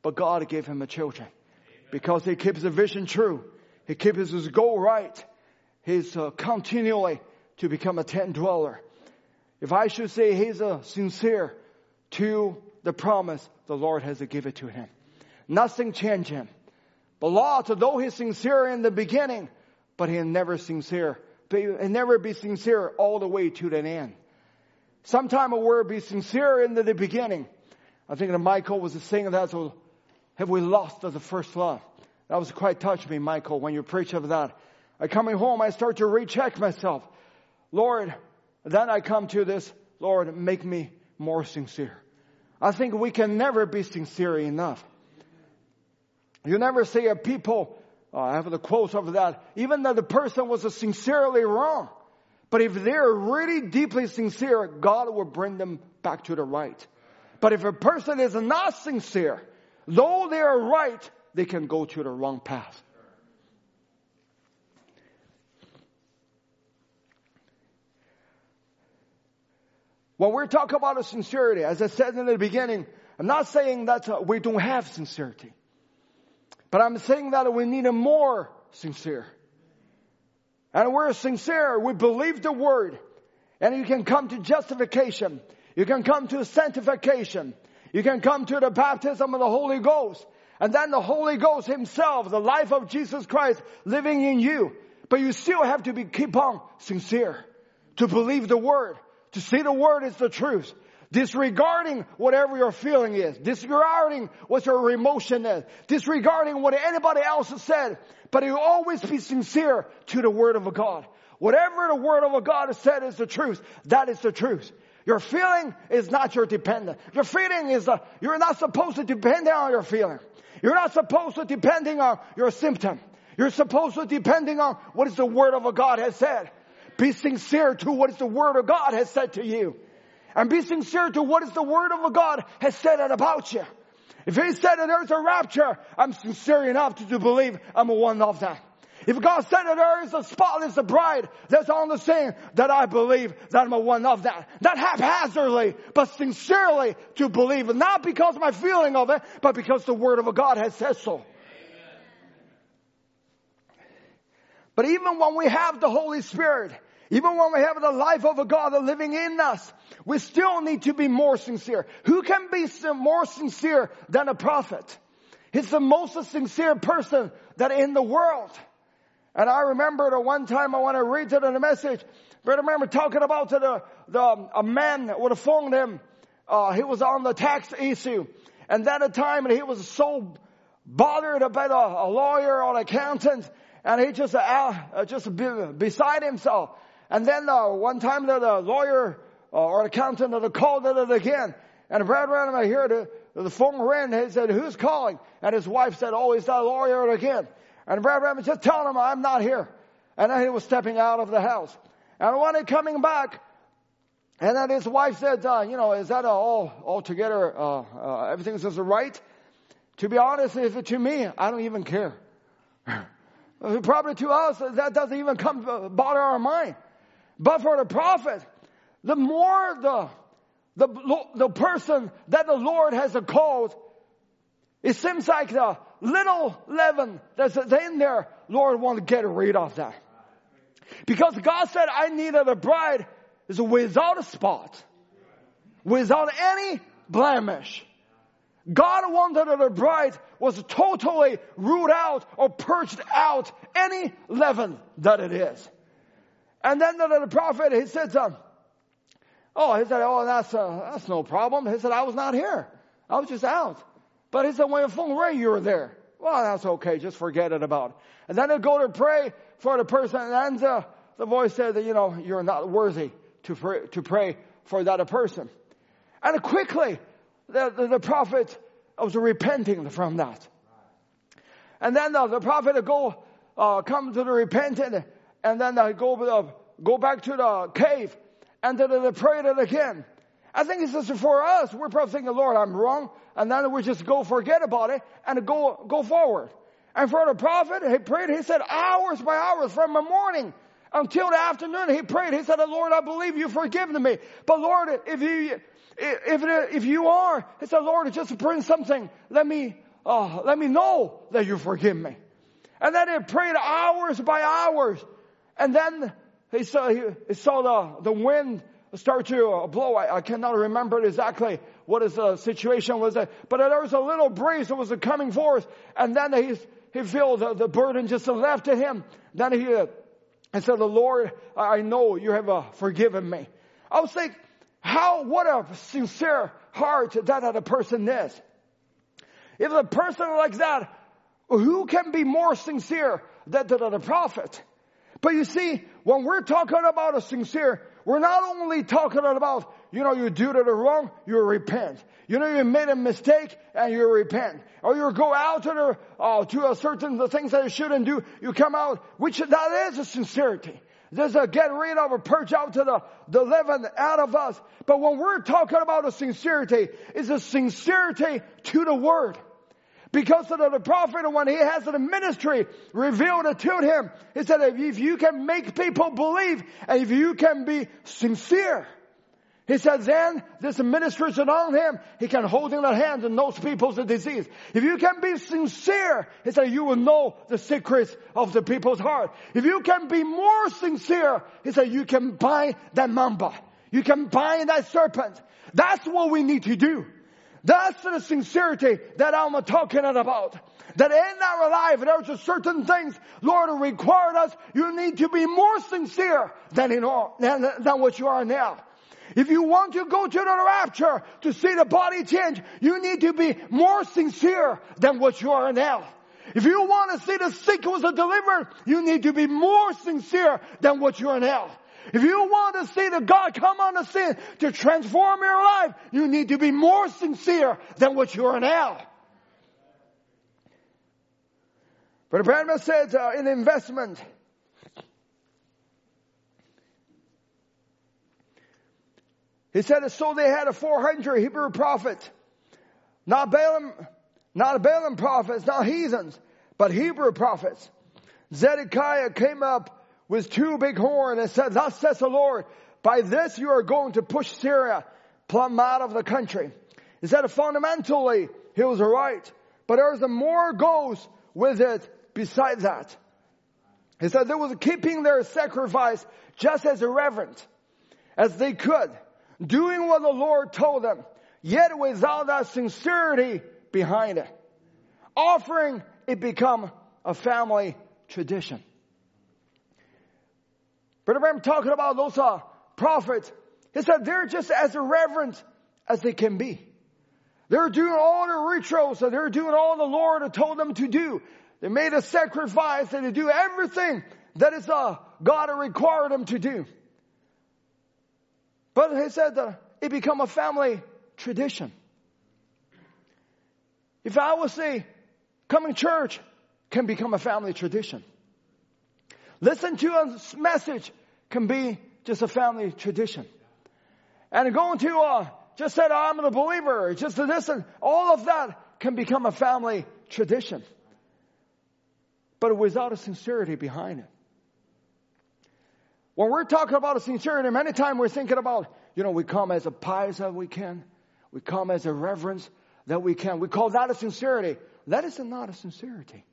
but God gave him a children because he keeps the vision true. He keeps his goal right. He's uh, continually to become a tent dweller. If I should say he's a sincere to the promise the Lord has given to him. Nothing changed him. But Lot, though he's sincere in the beginning, but he never sincere, he never be sincere all the way to the end. Sometime a word be sincere in the beginning. I think that Michael was saying that, so have we lost the first love? That was quite touched me, Michael, when you preach of that. I coming home, I start to recheck myself. Lord, then I come to this, Lord, make me more sincere. I think we can never be sincere enough. You never see a people, uh, I have the quote of that, even though the person was sincerely wrong. But if they're really deeply sincere, God will bring them back to the right. But if a person is not sincere, though they are right, they can go to the wrong path. When we're talking about a sincerity, as I said in the beginning, I'm not saying that uh, we don't have sincerity. But I'm saying that we need a more sincere. And we're sincere. We believe the word. And you can come to justification. You can come to sanctification. You can come to the baptism of the Holy Ghost. And then the Holy Ghost himself, the life of Jesus Christ living in you. But you still have to be, keep on sincere. To believe the word. To see the word is the truth. Disregarding whatever your feeling is. Disregarding what your emotion is. Disregarding what anybody else has said. But you always be sincere to the word of God. Whatever the word of God has said is the truth. That is the truth. Your feeling is not your dependent. Your feeling is, a, you're not supposed to depend on your feeling. You're not supposed to depending on your symptom. You're supposed to depending on what is the word of God has said. Be sincere to what is the word of God has said to you. And be sincere to what is the word of God has said about you. If he said that there's a rapture, I'm sincere enough to, to believe I'm one of that. If God said that there is a spotless bride, that's all the same that I believe that I'm a one of that. Not haphazardly, but sincerely to believe. Not because of my feeling of it, but because the word of God has said so. But even when we have the Holy Spirit, even when we have the life of a God living in us, we still need to be more sincere. Who can be more sincere than a prophet? He's the most sincere person that in the world. And I remember the one time I want to read it in the message, but I remember talking about the, the, a man would have phoned him. Uh, he was on the tax issue. And then a time he was so bothered about a, a lawyer or an accountant and he just, uh, uh just be, beside himself. And then uh, one time the, the lawyer uh, or accountant that called it again. And Brother Branham, I hear the, the phone rang. He said, who's calling? And his wife said, oh, he's that lawyer again. And Brother Branham just telling him, I'm not here. And then he was stepping out of the house. And when he coming back, and then his wife said, uh, you know, is that all, all together, uh, uh, everything's just right? To be honest, if it to me, I don't even care. *laughs* Probably to us, that doesn't even come uh, bother our mind. But for the prophet, the more the, the, the person that the Lord has called, it seems like the little leaven that's in there, Lord want to get rid of that. Because God said, I needed a bride is without a spot, without any blemish. God wanted that the bride was totally ruled out or purged out any leaven that it is. And then the, the prophet, he said, um, oh, he said, oh, that's, uh, that's no problem. He said, I was not here. I was just out. But he said, when phone rang, you were there. Well, that's okay. Just forget it about it. And then they go to pray for the person and uh, the voice said that, you know, you're not worthy to pray, to pray for that person. And quickly, the, the, the prophet was repenting from that. And then the, the prophet go, uh, come to the repentant and then they go, uh, go back to the cave and then they pray it again. I think it's just for us. We're probably thinking, Lord, I'm wrong. And then we just go forget about it and go, go forward. And for the prophet, he prayed, he said hours by hours from the morning until the afternoon. He prayed, he said, Lord, I believe you forgiven me. But Lord, if you, if, if you are, he said, Lord, just bring something. Let me, uh, let me know that you forgive me. And then he prayed hours by hours. And then he saw, he saw the, the wind start to uh, blow. I, I cannot remember exactly what his uh, situation was. But there was a little breeze that was coming forth. And then he, he felt the, the burden just left to him. Then he, uh, he said, the Lord, I know you have uh, forgiven me. I was thinking, how, what a sincere heart that other person is. If a person like that, who can be more sincere than the prophet? But you see, when we're talking about a sincere, we're not only talking about, you know, you do the wrong, you repent. You know, you made a mistake and you repent. Or you go out to the, uh, to a certain, the things that you shouldn't do, you come out, which that is a sincerity. There's a get rid of or purge out to the, the leaven out of us. But when we're talking about a sincerity, it's a sincerity to the word. Because of the prophet, when he has the ministry revealed to him, he said, if you can make people believe, and if you can be sincere, He said, then this administration on him, he can hold in the hand and knows people's disease. If you can be sincere, he said, you will know the secrets of the people's heart. If you can be more sincere, he said, you can bind that mamba. You can bind that serpent. That's what we need to do. That's the sincerity that I'm talking about. That in our life, there's certain things, Lord, required us. You need to be more sincere than in all, than, than what you are now. If you want to go to the rapture to see the body change, you need to be more sincere than what you are now. If you want to see the sick was delivered, you need to be more sincere than what you are now. If you want to see the God come on the scene to transform your life, you need to be more sincere than what you are now. But Branham says uh, in investment, he said, so they had a 400 Hebrew prophets, not Balaam, not Balaam prophets, not heathens, but Hebrew prophets. Zedekiah came up with two big horns and said, thus says the Lord, by this you are going to push Syria plumb out of the country. He said fundamentally he was right, but there's more goes with it besides that. He said they was keeping their sacrifice just as irreverent as they could, doing what the Lord told them, yet without that sincerity behind it. Offering it become a family tradition. Brother Branham talking about those uh, prophets. He said they're just as irreverent as they can be. They're doing all the rituals and they're doing all the Lord told them to do. They made a sacrifice and they do everything that is uh, God required them to do. But he said that it become a family tradition. If I would say coming church can become a family tradition. Listen to a message can be just a family tradition. And going to uh, just said I'm a believer, just to listen, all of that can become a family tradition. But without a sincerity behind it. When we're talking about a sincerity, many times we're thinking about, you know, we come as a pious as we can. We come as a reverence that we can. We call that a sincerity. That is not a sincerity.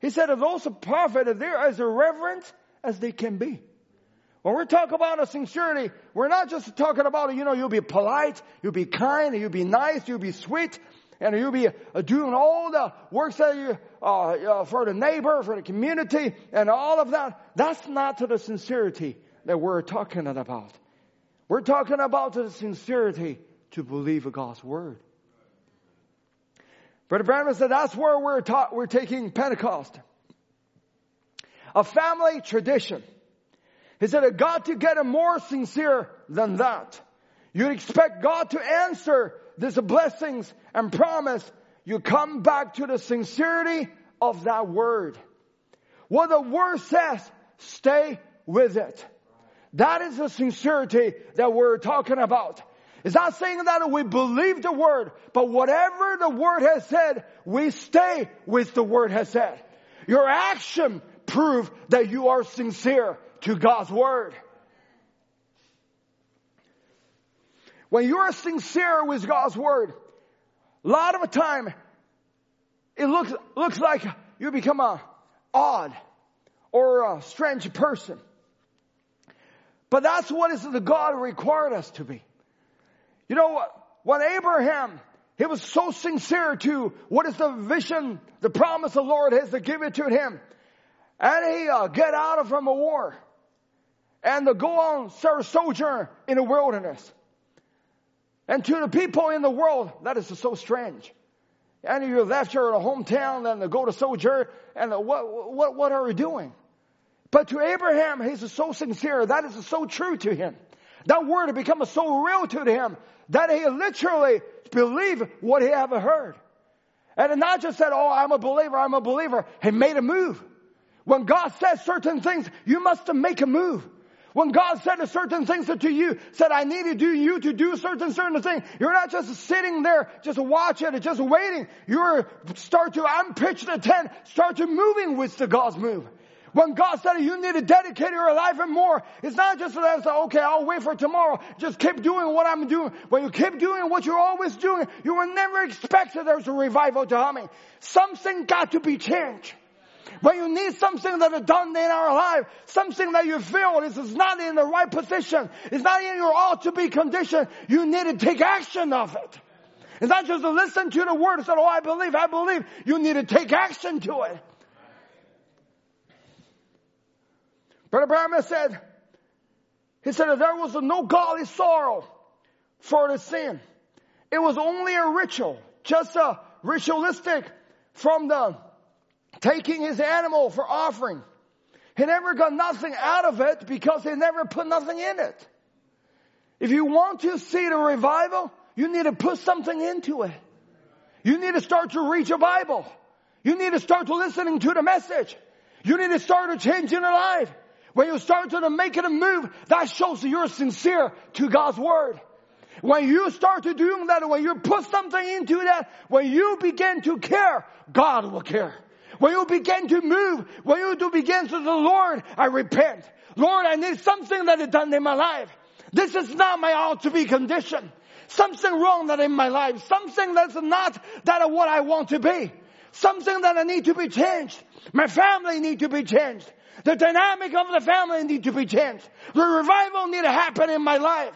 He said of those prophets, they're as irreverent as they can be. When we're talking about a sincerity, we're not just talking about, you know, you'll be polite, you'll be kind, you'll be nice, you'll be sweet, and you'll be uh, doing all the works that you, uh, uh, for the neighbor, for the community, and all of that. That's not the sincerity that we're talking about. We're talking about the sincerity to believe God's word. Brother Branham said that's where we're taught, we're taking Pentecost. A family tradition. He said it got to get more sincere than that. You'd expect God to answer these blessings and promise. You come back to the sincerity of that word. What the word says, stay with it. That is the sincerity that we're talking about. It's not saying that we believe the word, but whatever the word has said, we stay with the word has said. Your action prove that you are sincere to God's word. When you are sincere with God's word, a lot of the time, it looks, looks like you become a odd or a strange person. But that's what is the God required us to be. You know, what when Abraham, he was so sincere to what is the vision, the promise the Lord has to give it to him. And he uh, get out of from a war and to go on sojourn in the wilderness. And to the people in the world, that is so strange. And you left your hometown and go to sojourn and uh, what, what, what are you doing? But to Abraham, he's so sincere. That is so true to him. That word had become so real to him that he literally believed what he ever heard. And not just said, oh, I'm a believer, I'm a believer. He made a move. When God says certain things, you must make a move. When God said a certain things to you, said, I need to do you to do certain, certain thing. You're not just sitting there, just watching it, just waiting. You're start to unpitch the tent, start to moving with the God's move. When God said you need to dedicate your life and more, it's not just that, okay, I'll wait for tomorrow. Just keep doing what I'm doing. When you keep doing what you're always doing, you will never expect that there's a revival to coming. Something got to be changed. When you need something that is done in our life, something that you feel is not in the right position, it's not in your ought to be condition, you need to take action of it. It's not just to listen to the word and say, oh, I believe, I believe. You need to take action to it. Brother Branham said, he said that there was no godly sorrow for the sin. It was only a ritual, just a ritualistic from the taking his animal for offering. He never got nothing out of it because he never put nothing in it. If you want to see the revival, you need to put something into it. You need to start to read your Bible. You need to start to listening to the message. You need to start to change your life. When you start to make it a move, that shows you're sincere to God's Word. When you start to do that, when you put something into that, when you begin to care, God will care. When you begin to move, when you do begin to the Lord, I repent. Lord, I need something that is done in my life. This is not my ought to be condition. Something wrong that in my life. Something that's not that what I want to be. Something that I need to be changed. My family need to be changed. The dynamic of the family need to be changed. The revival need to happen in my life.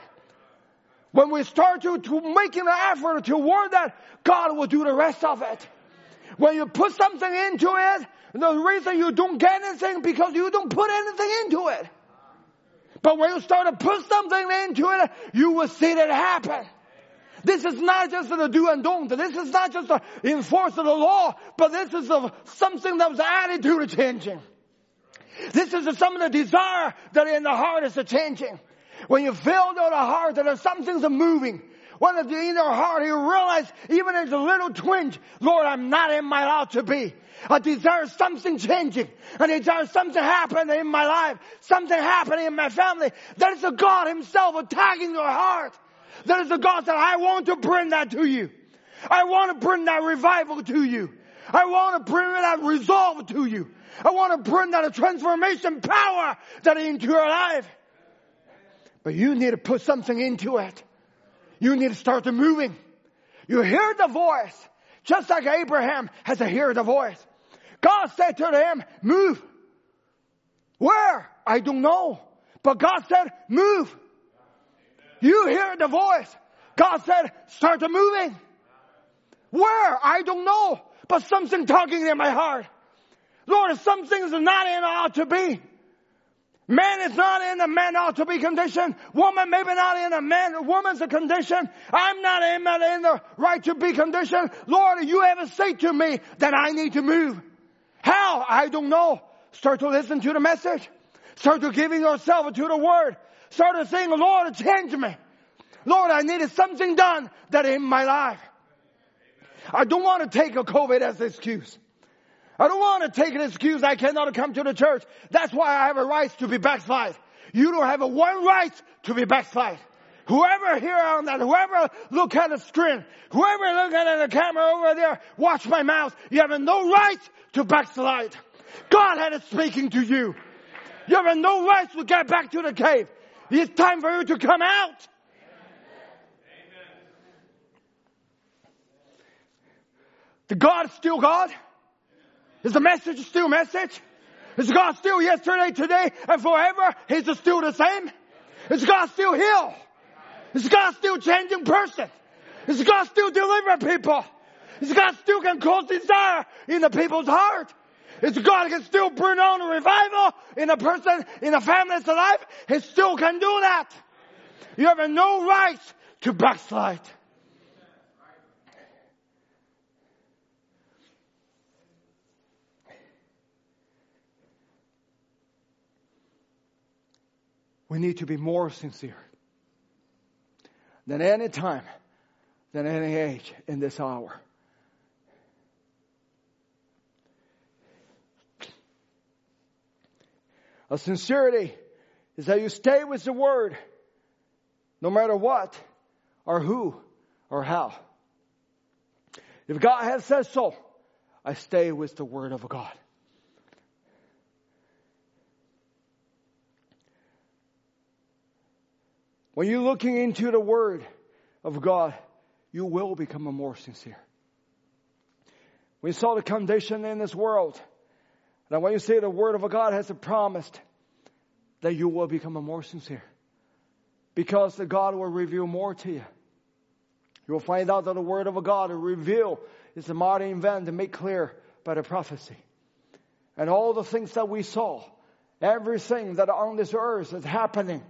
When we start to, to making the effort toward that, God will do the rest of it. When you put something into it, the reason you don't get anything because you don't put anything into it. But when you start to put something into it, you will see that happen. This is not just the do and don't. This is not just the enforce of the law, but this is something that was the changing. This is some of the desire that in the heart is changing. When you feel the heart that something's moving, when it's in the heart you realize even there's a little twinge, Lord, I'm not in my ought to be. I desire something changing. I desire something happening in my life. Something happening in my family. That is the God himself attacking your heart. That is the God that I want to bring that to you. I want to bring that revival to you. I want to bring that resolve to you. I want to bring that transformation power that into your life. But you need to put something into it. You need to start the moving. You hear the voice, just like Abraham has to hear the voice. God said to him, move. Where? I don't know. But God said, move. You hear the voice. God said, start the moving. Where? I don't know. But something talking in my heart. Lord, are not in ought to be. Man is not in a man ought to be condition. Woman maybe not in a man, woman's a condition. I'm not in, in the right to be condition. Lord, you ever say to me that I need to move. How? I don't know. Start to listen to the message. Start to giving yourself to the word. Start to saying, Lord, change me. Lord, I needed something done that in my life. I don't want to take a COVID as an excuse. I don't want to take an excuse I cannot come to the church. That's why I have a right to be backslide. You don't have a one right to be backslide. Whoever here on that, whoever look at the screen, whoever look at the camera over there, watch my mouth, you have no right to backslide. God had it speaking to you. You have no right to get back to the cave. It's time for you to come out. The God is still God. Is the message still message? Is God still yesterday, today, and forever? He's still the same? Is God still heal? Is God still changing person? Is God still delivering people? Is God still can cause desire in the people's heart? Is God can still bring on a revival in a person, in a family's life? He still can do that. You have no right to backslide. We need to be more sincere than any time, than any age in this hour. A sincerity is that you stay with the word no matter what or who or how. If God has said so, I stay with the word of God. When you're looking into the Word of God, you will become more sincere. We saw the condition in this world. And when you say the Word of God has promised that you will become more sincere. Because the God will reveal more to you. You will find out that the Word of God will reveal is a modern event to make clear by the prophecy. And all the things that we saw, everything that on this earth is happening,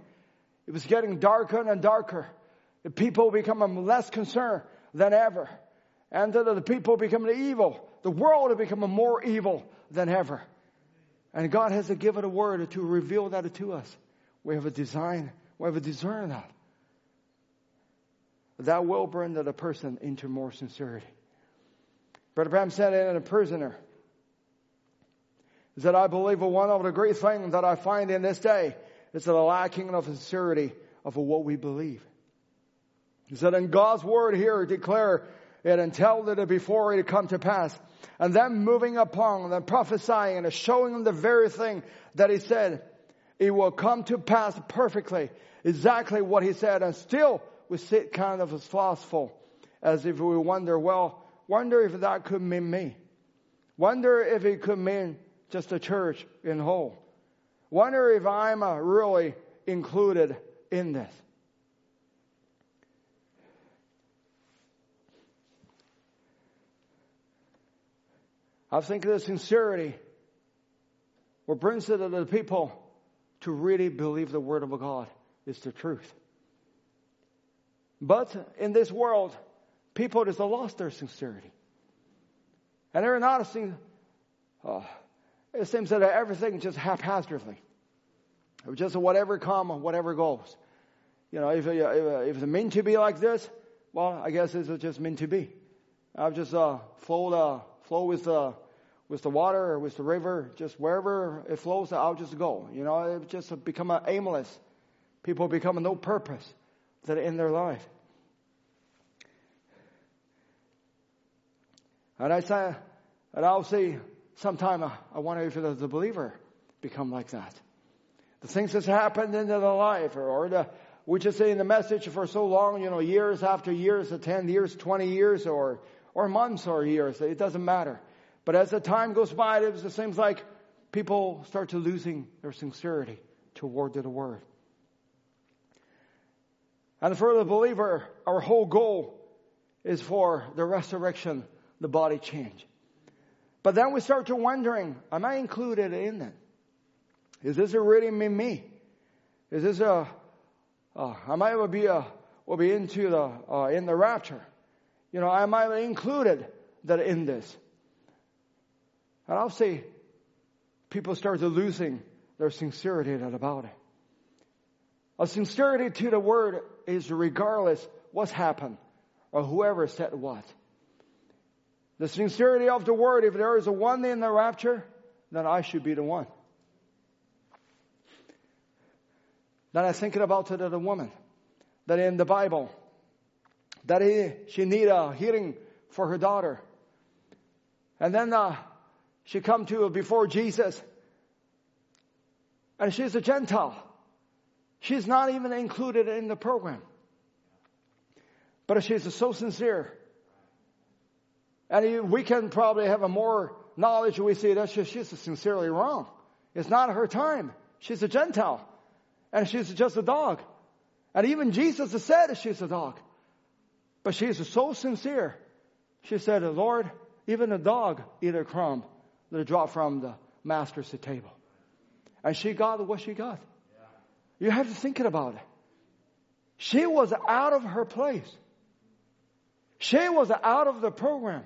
it was getting darker and darker. The people becoming less concerned than ever. And the people becoming evil. The world becoming more evil than ever. And God has given a word to reveal that to us. We have a design, we have a discern that. That will bring the person into more sincerity. Brother Branham said in a prisoner, said, I believe one of the great things that I find in this day is the lacking of sincerity of what we believe. He said, in God's word here declare it and tell it before it come to pass. And then moving upon and prophesying and showing them the very thing that he said, it will come to pass perfectly, exactly what he said. And still we sit kind of as slothful as if we wonder, well, wonder if that could mean me. Wonder if it could mean just a church in whole. Wonder if I'm uh, really included in this. I think the sincerity what brings it to the people to really believe the word of God is the truth. But in this world, people just lost their sincerity. And they're not seeing, uh, it seems that everything just haphazardly. Just whatever comes, whatever goes. You know, if, uh, if, uh, if it's meant to be like this, well, I guess it's just meant to be. I've just uh, flow, the, uh, flow with the, with the water or with the river, just wherever it flows, I'll just go. You know, it just become aimless. People become no purpose that in their life. And I say, and I'll say, sometime I wonder if the believer become like that. The things that's happened in their life, or, or the, we just say in the message for so long, you know, years after years, or 10 years, 20 years, or, or months or years, it doesn't matter. But as the time goes by, it seems like people start to losing their sincerity toward the word. And for the believer, our whole goal is for the resurrection, the body change. But then we start to wondering, am I included in it? Is this really me? Is this a, uh, am I will be a, will be into the, uh, in the rapture? You know, am I included that in this? And I'll say people start to losing their sincerity about it. A sincerity to the word is regardless what's happened or whoever said what. The sincerity of the word, if there is a one in the rapture, then I should be the one. Then I thinking about the, woman that in the Bible, that he, she need a healing for her daughter. And then uh, she come to before Jesus. And she's a Gentile. She's not even included in the program. But she's so sincere. And we can probably have a more knowledge. We see that she's sincerely wrong. It's not her time. She's a Gentile. And she's just a dog. And even Jesus said she's a dog. But she's so sincere. She said, Lord, even a dog eat a crumb that dropped from the master's table. And she got what she got. You have to think about it. She was out of her place. She was out of the program.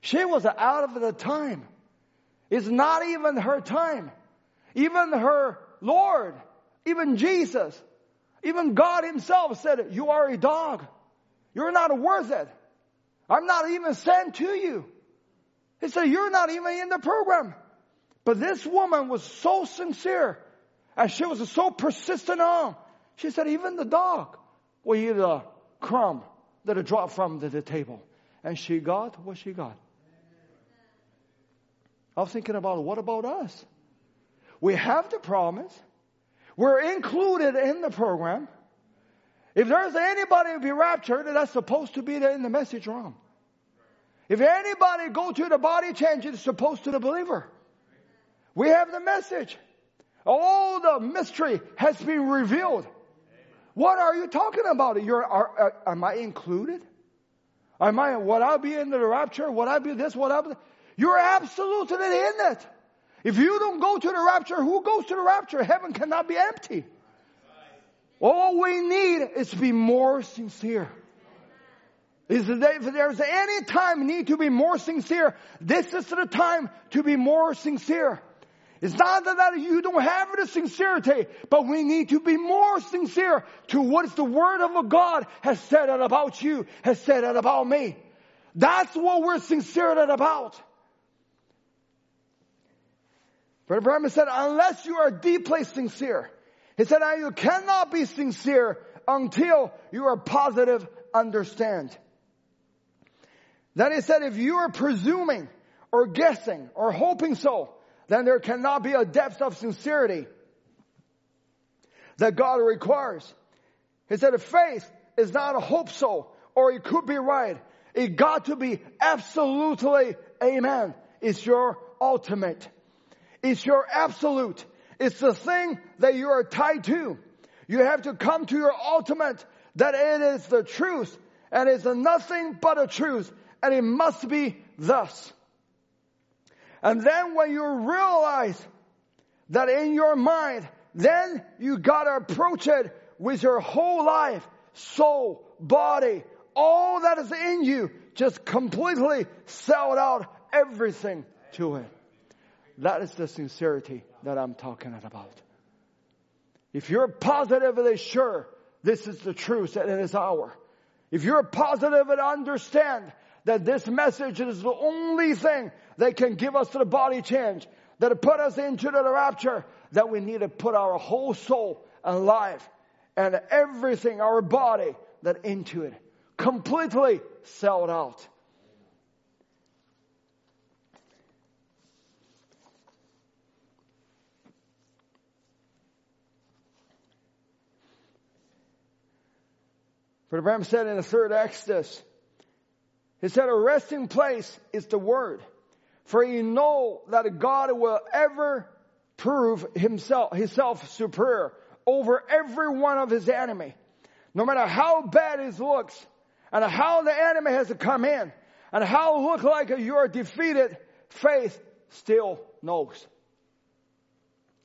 She was out of the time. It's not even her time. Even her Lord, even Jesus, even God himself said, you are a dog. You're not worth it. I'm not even sent to you. He said, you're not even in the program. But this woman was so sincere and she was so persistent on. She said, even the dog will eat a crumb that dropped from the, the table. And she got what she got. I was thinking about what about us? We have the promise. We're included in the program. If there's anybody to be raptured, that's supposed to be in the message room. If anybody go to the body change, it's supposed to the believer. We have the message. All the mystery has been revealed. What are you talking about? You're, are, are, am I included? Am I, would I be in the rapture? Would I be this? Would I be? You're absolutely in it. If you don't go to the rapture, who goes to the rapture? Heaven cannot be empty. All we need is to be more sincere. If there's any time need to be more sincere, this is the time to be more sincere. It's not that you don't have the sincerity, but we need to be more sincere to what the Word of God has said about you, has said about me. That's what we're sincere about. Brother Branham said, unless you are deeply sincere, he said, you cannot be sincere until you are positive understand. Then he said, if you are presuming or guessing or hoping so, then there cannot be a depth of sincerity that God requires. He said, a faith is not a hope so, or it could be right. It got to be absolutely amen. It's your ultimate. It's your absolute. It's the thing that you are tied to. You have to come to your ultimate that it is the truth and it's nothing but a truth and it must be thus. And then when you realize that in your mind, then you gotta approach it with your whole life, soul, body, all that is in you, just completely sell out everything to it. That is the sincerity that I'm talking about. If you're positively sure this is the truth and it is our, if you're positive and understand that this message is the only thing that can give us the body change, that put us into the rapture, that we need to put our whole soul and life and everything, our body, that into it. Completely sell it out. Brother Branham said in the third Exodus, he said, a resting place is the word. For you know that God will ever prove himself, himself superior over every one of his enemy. No matter how bad it looks and how the enemy has come in and how look like you're defeated, faith still knows.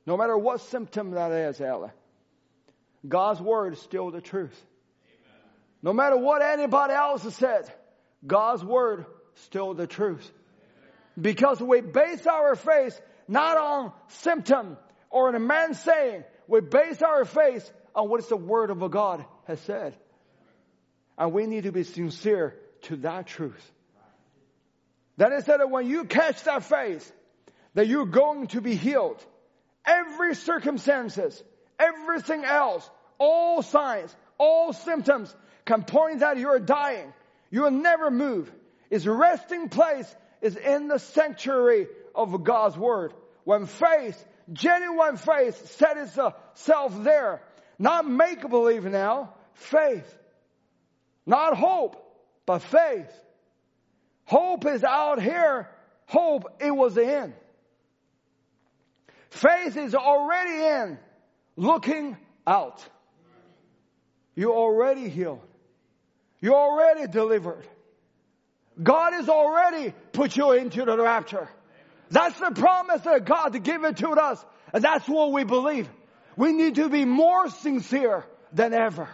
No matter what symptom that is, Ella. God's word is still the truth. No matter what anybody else has said, God's word still the truth. Because we base our faith not on symptom or on a man saying, we base our faith on what the word of God has said. And we need to be sincere to that truth. It said that when you catch that faith, that you're going to be healed. Every circumstances, everything else, all signs, all symptoms can point that you're dying. You will never move. Its resting place is in the sanctuary of God's word. When faith, genuine faith set itself there, not make believe now, faith. Not hope, but faith. Hope is out here. Hope it was in. Faith is already in, looking out. You're already healed. You're already delivered. God has already put you into the rapture. That's the promise that God given to us. And that's what we believe. We need to be more sincere than ever.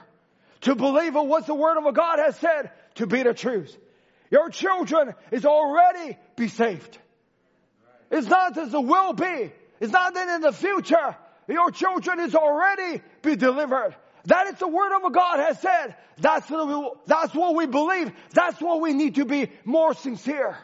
To believe in what the word of God has said to be the truth. Your children is already be saved. It's not as it will be. It's not that in the future your children is already be delivered. That is the word of God has said. That's, that's what we believe. That's what we need to be more sincere.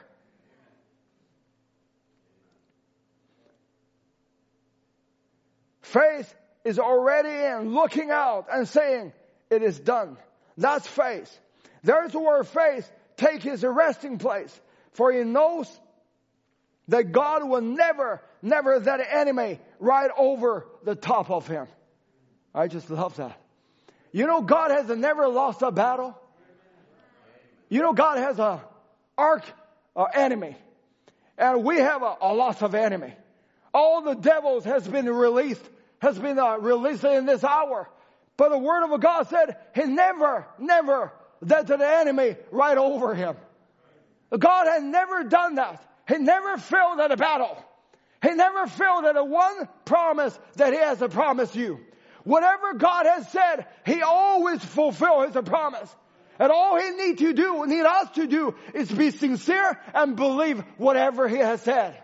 Faith is already in looking out and saying, it is done. That's faith. There's where faith take his resting place. For he knows that God will never, never let an enemy ride over the top of him. I just love that. You know, God has never lost a battle. You know, God has a arch uh, enemy, and we have a, a loss of enemy. All the devils has been released, has been uh, released in this hour. But the word of God said he never, never let the enemy right over him. God had never done that. He never failed at a battle. He never failed at a one promise that he has to promise you. Whatever God has said, he always fulfills his promise. And all he need to do, need us to do, is be sincere and believe whatever he has said.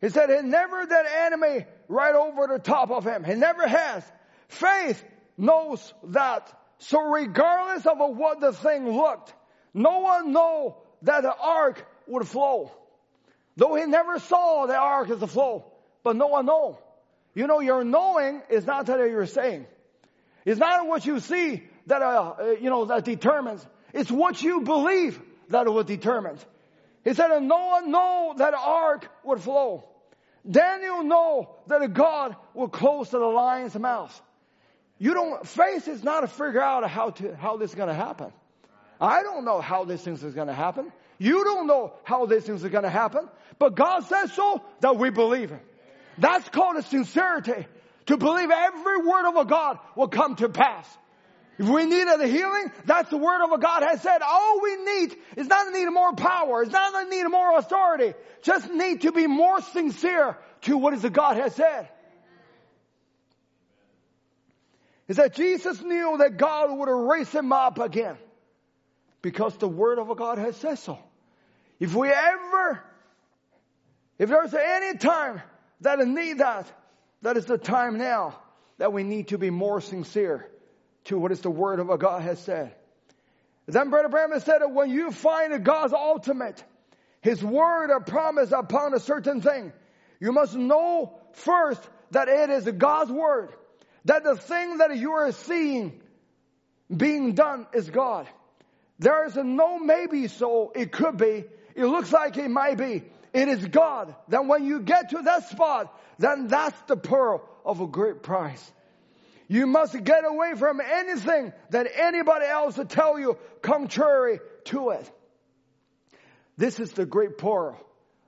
He said he never that enemy right over the top of him. He never has. Faith knows that. So regardless of what the thing looked, Noah know that the ark would flow. Though he never saw the ark as a flow, but Noah know. You know, your knowing is not that you're saying. It's not what you see that, uh, uh, you know, that determines. It's what you believe that will determine. He said, and Noah know that ark would flow. Daniel know that God will close to the lion's mouth. You don't, faith is not to figure out how to, how this is going to happen. I don't know how this thing is going to happen. You don't know how these things are going to happen. But God says so that we believe it. That's called a sincerity. To believe every word of a God will come to pass. If we need a healing, that's the word of a God has said. All we need is not a need of more power. It's not a need of more authority. Just need to be more sincere to what is the God has said. Is that Jesus knew that God would raise him up again. Because the word of a God has said so. If we ever, if there's any time that need that, that is the time now that we need to be more sincere to what is the word of a God has said. Then Brother Branham said that when you find God's ultimate, His word or promise upon a certain thing, you must know first that it is God's word. That the thing that you are seeing being done is God. There is no maybe so it could be. It looks like it might be. It is God. Then when you get to that spot, then that's the pearl of a great price. You must get away from anything that anybody else will tell you contrary to it. This is the great pearl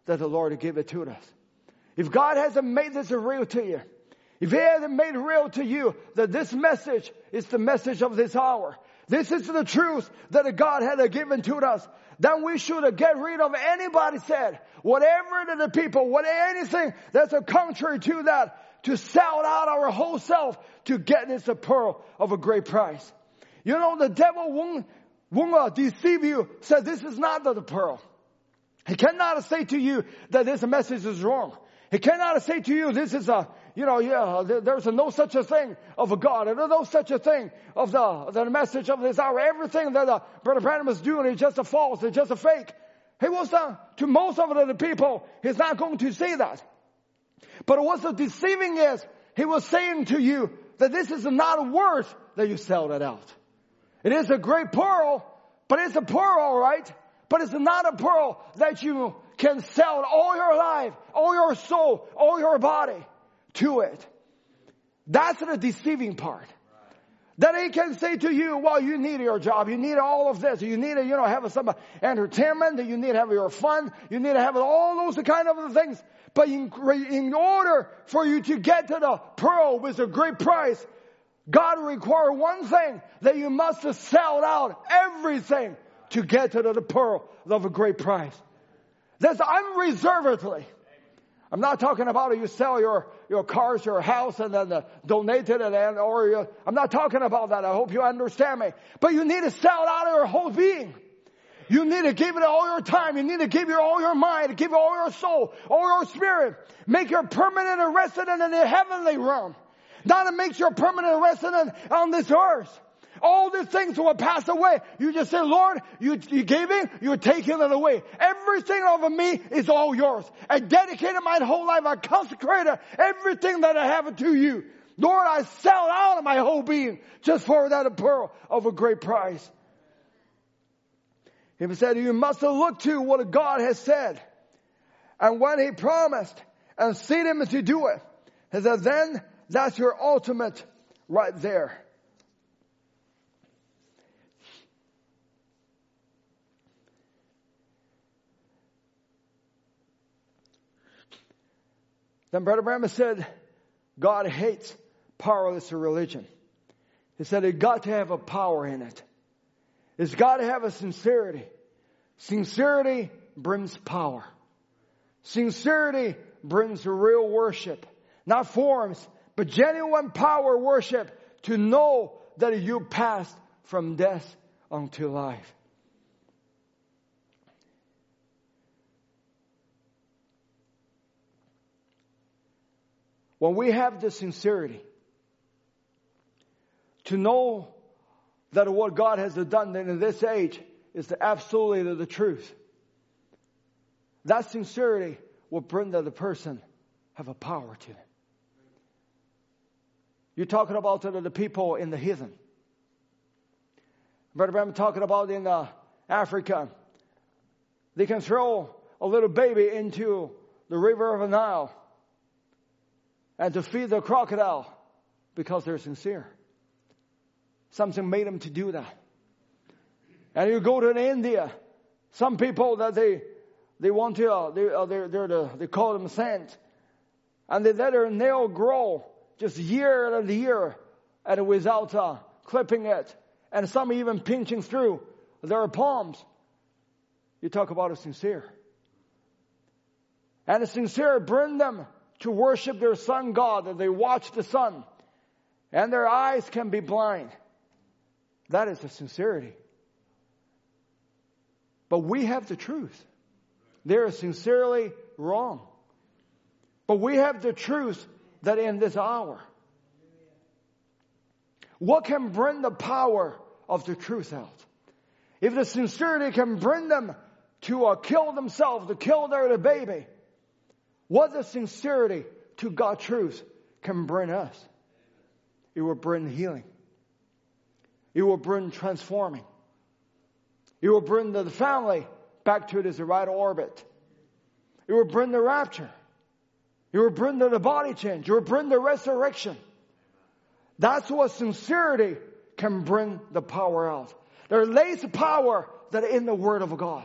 that the Lord has given to us. If God hasn't made this real to you, if He hasn't made real to you that this message is the message of this hour, this is the truth that God had given to us, then we should get rid of anybody said, whatever to the people, what anything that's a contrary to that, to sell out our whole self to get this a pearl of a great price. You know, the devil won't, won't uh, deceive you, say this is not the pearl. He cannot say to you that this message is wrong. He cannot say to you this is a, you know, yeah, there's no such a thing of a God. There's no such a thing of the, the message of this hour. Everything that uh, Brother Branham is doing is just a false, it's just a fake. He was, uh, to most of the people, he's not going to say that. But what's the deceiving is, he was saying to you that this is not worth that you sell it out. It is a great pearl, but it's a pearl, right? But it's not a pearl that you can sell all your life, all your soul, all your body to it. That's the deceiving part. That he can say to you, well, you need your job. You need all of this. You need to, you know, have some entertainment. You need to have your fun. You need to have all those kind of things. But in, in order for you to get to the pearl with a great price, God requires one thing, that you must sell out everything to get to the pearl of a great price. That's unreservedly. I'm not talking about you sell your, your cars, your house, and then uh, donate it, and, or you, I'm not talking about that. I hope you understand me. But you need to sell out of your whole being. You need to give it all your time. You need to give your all your mind, give all your soul, all your spirit. Make your permanent resident in the heavenly realm. Not to make your permanent resident on this earth. All these things will pass away. You just say, Lord, you, you gave it, you're taking it away. Everything over me is all yours. I dedicated my whole life. I consecrated everything that I have to you. Lord, I sell out of my whole being just for that pearl of a great price. He said, you must look to what God has said. And when he promised and seen him to do it, he said, then that's your ultimate right there. Then Brother Branham said, God hates powerless religion. He said it got to have a power in it. It's got to have a sincerity. Sincerity brings power. Sincerity brings real worship. Not forms, but genuine power worship to know that you passed from death unto life. When we have the sincerity to know that what God has done in this age is absolutely the truth. That sincerity will bring the person have a power to them. You're talking about the people in the heathen. Brother I'm talking about in uh, Africa. They can throw a little baby into the river of the Nile and to feed the crocodile because they're sincere. Something made them to do that. And you go to India, some people that they they want to uh, they uh, they're, they're the, they call them saints, and they let their nail grow just year after year, and without uh, clipping it, and some even pinching through their palms. You talk about a sincere. And a sincere bring them to worship their sun God, that they watch the sun, and their eyes can be blind. That is the sincerity. But we have the truth. They are sincerely wrong. But we have the truth that in this hour, what can bring the power of the truth out? If the sincerity can bring them to uh, kill themselves, to kill their baby, what the sincerity to God's truth can bring us? It will bring healing. It will bring transforming. It will bring the family back to its right orbit. It will bring the rapture. It will bring the body change. It will bring the resurrection. That's what sincerity can bring the power out. There lays power that in the Word of God.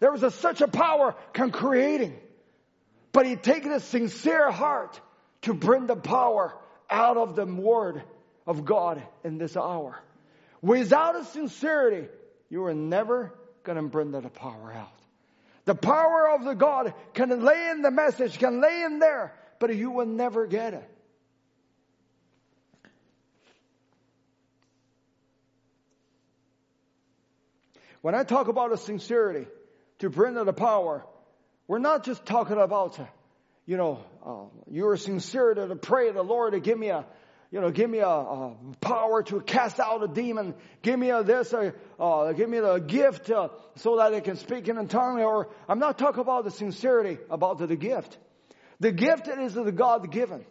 There is a, such a power can creating. But he taken a sincere heart to bring the power out of the word of God in this hour. Without a sincerity, you are never going to bring that power out. The power of the God can lay in the message, can lay in there, but you will never get it. When I talk about a sincerity to bring the power, we're not just talking about, you know, uh, you're sincere to pray the Lord to give me a, you know, give me a, a, power to cast out a demon. Give me a this, uh, uh, give me the gift uh, so that I can speak in a tongue. Or I'm not talking about the sincerity about the, the gift. The gift is the God given.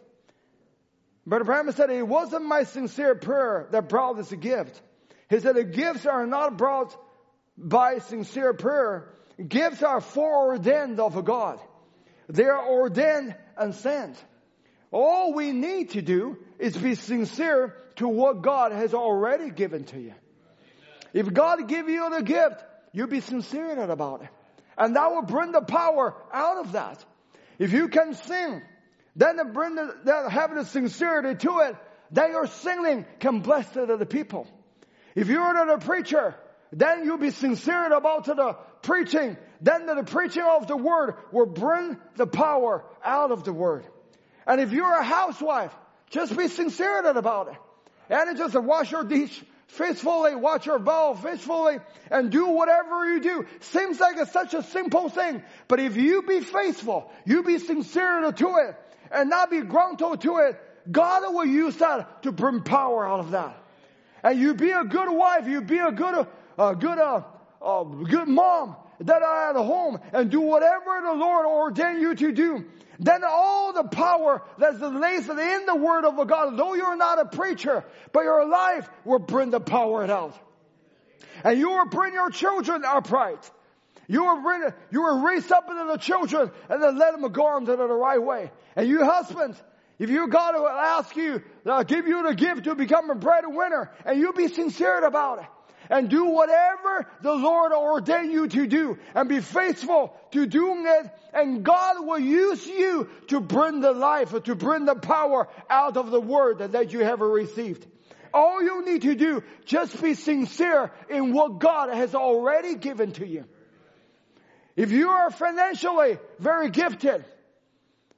Brother Branham said it wasn't my sincere prayer that brought this gift. He said the gifts are not brought by sincere prayer. Gifts are foreordained of God. They are ordained and sent. All we need to do is be sincere to what God has already given to you. If God give you the gift, you be sincere about it. And that will bring the power out of that. If you can sing, then bring the, have the sincerity to it, then your singing can bless the, the people. If you're the preacher, then you'll be sincere about the preaching. Then the preaching of the word will bring the power out of the word. And if you're a housewife, just be sincere about it. And just wash your dish faithfully, watch your bowl faithfully, and do whatever you do. Seems like it's such a simple thing. But if you be faithful, you be sincere to it, and not be gruntled to it, God will use that to bring power out of that. And you be a good wife, you be a good a good, uh, good mom that are at home and do whatever the Lord ordained you to do, then all the power that's laid in the Word of God, though you're not a preacher, but your life will bring the power out. And you will bring your children upright. You will bring, you will raise up into the children and then let them go into the right way. And you husbands, if your God will ask you, uh, give you the gift to become a breadwinner, and you be sincere about it, and do whatever the Lord ordained you to do, and be faithful to doing it, and God will use you to bring the life, to bring the power out of the word that you have received. All you need to do, just be sincere in what God has already given to you. If you are financially very gifted,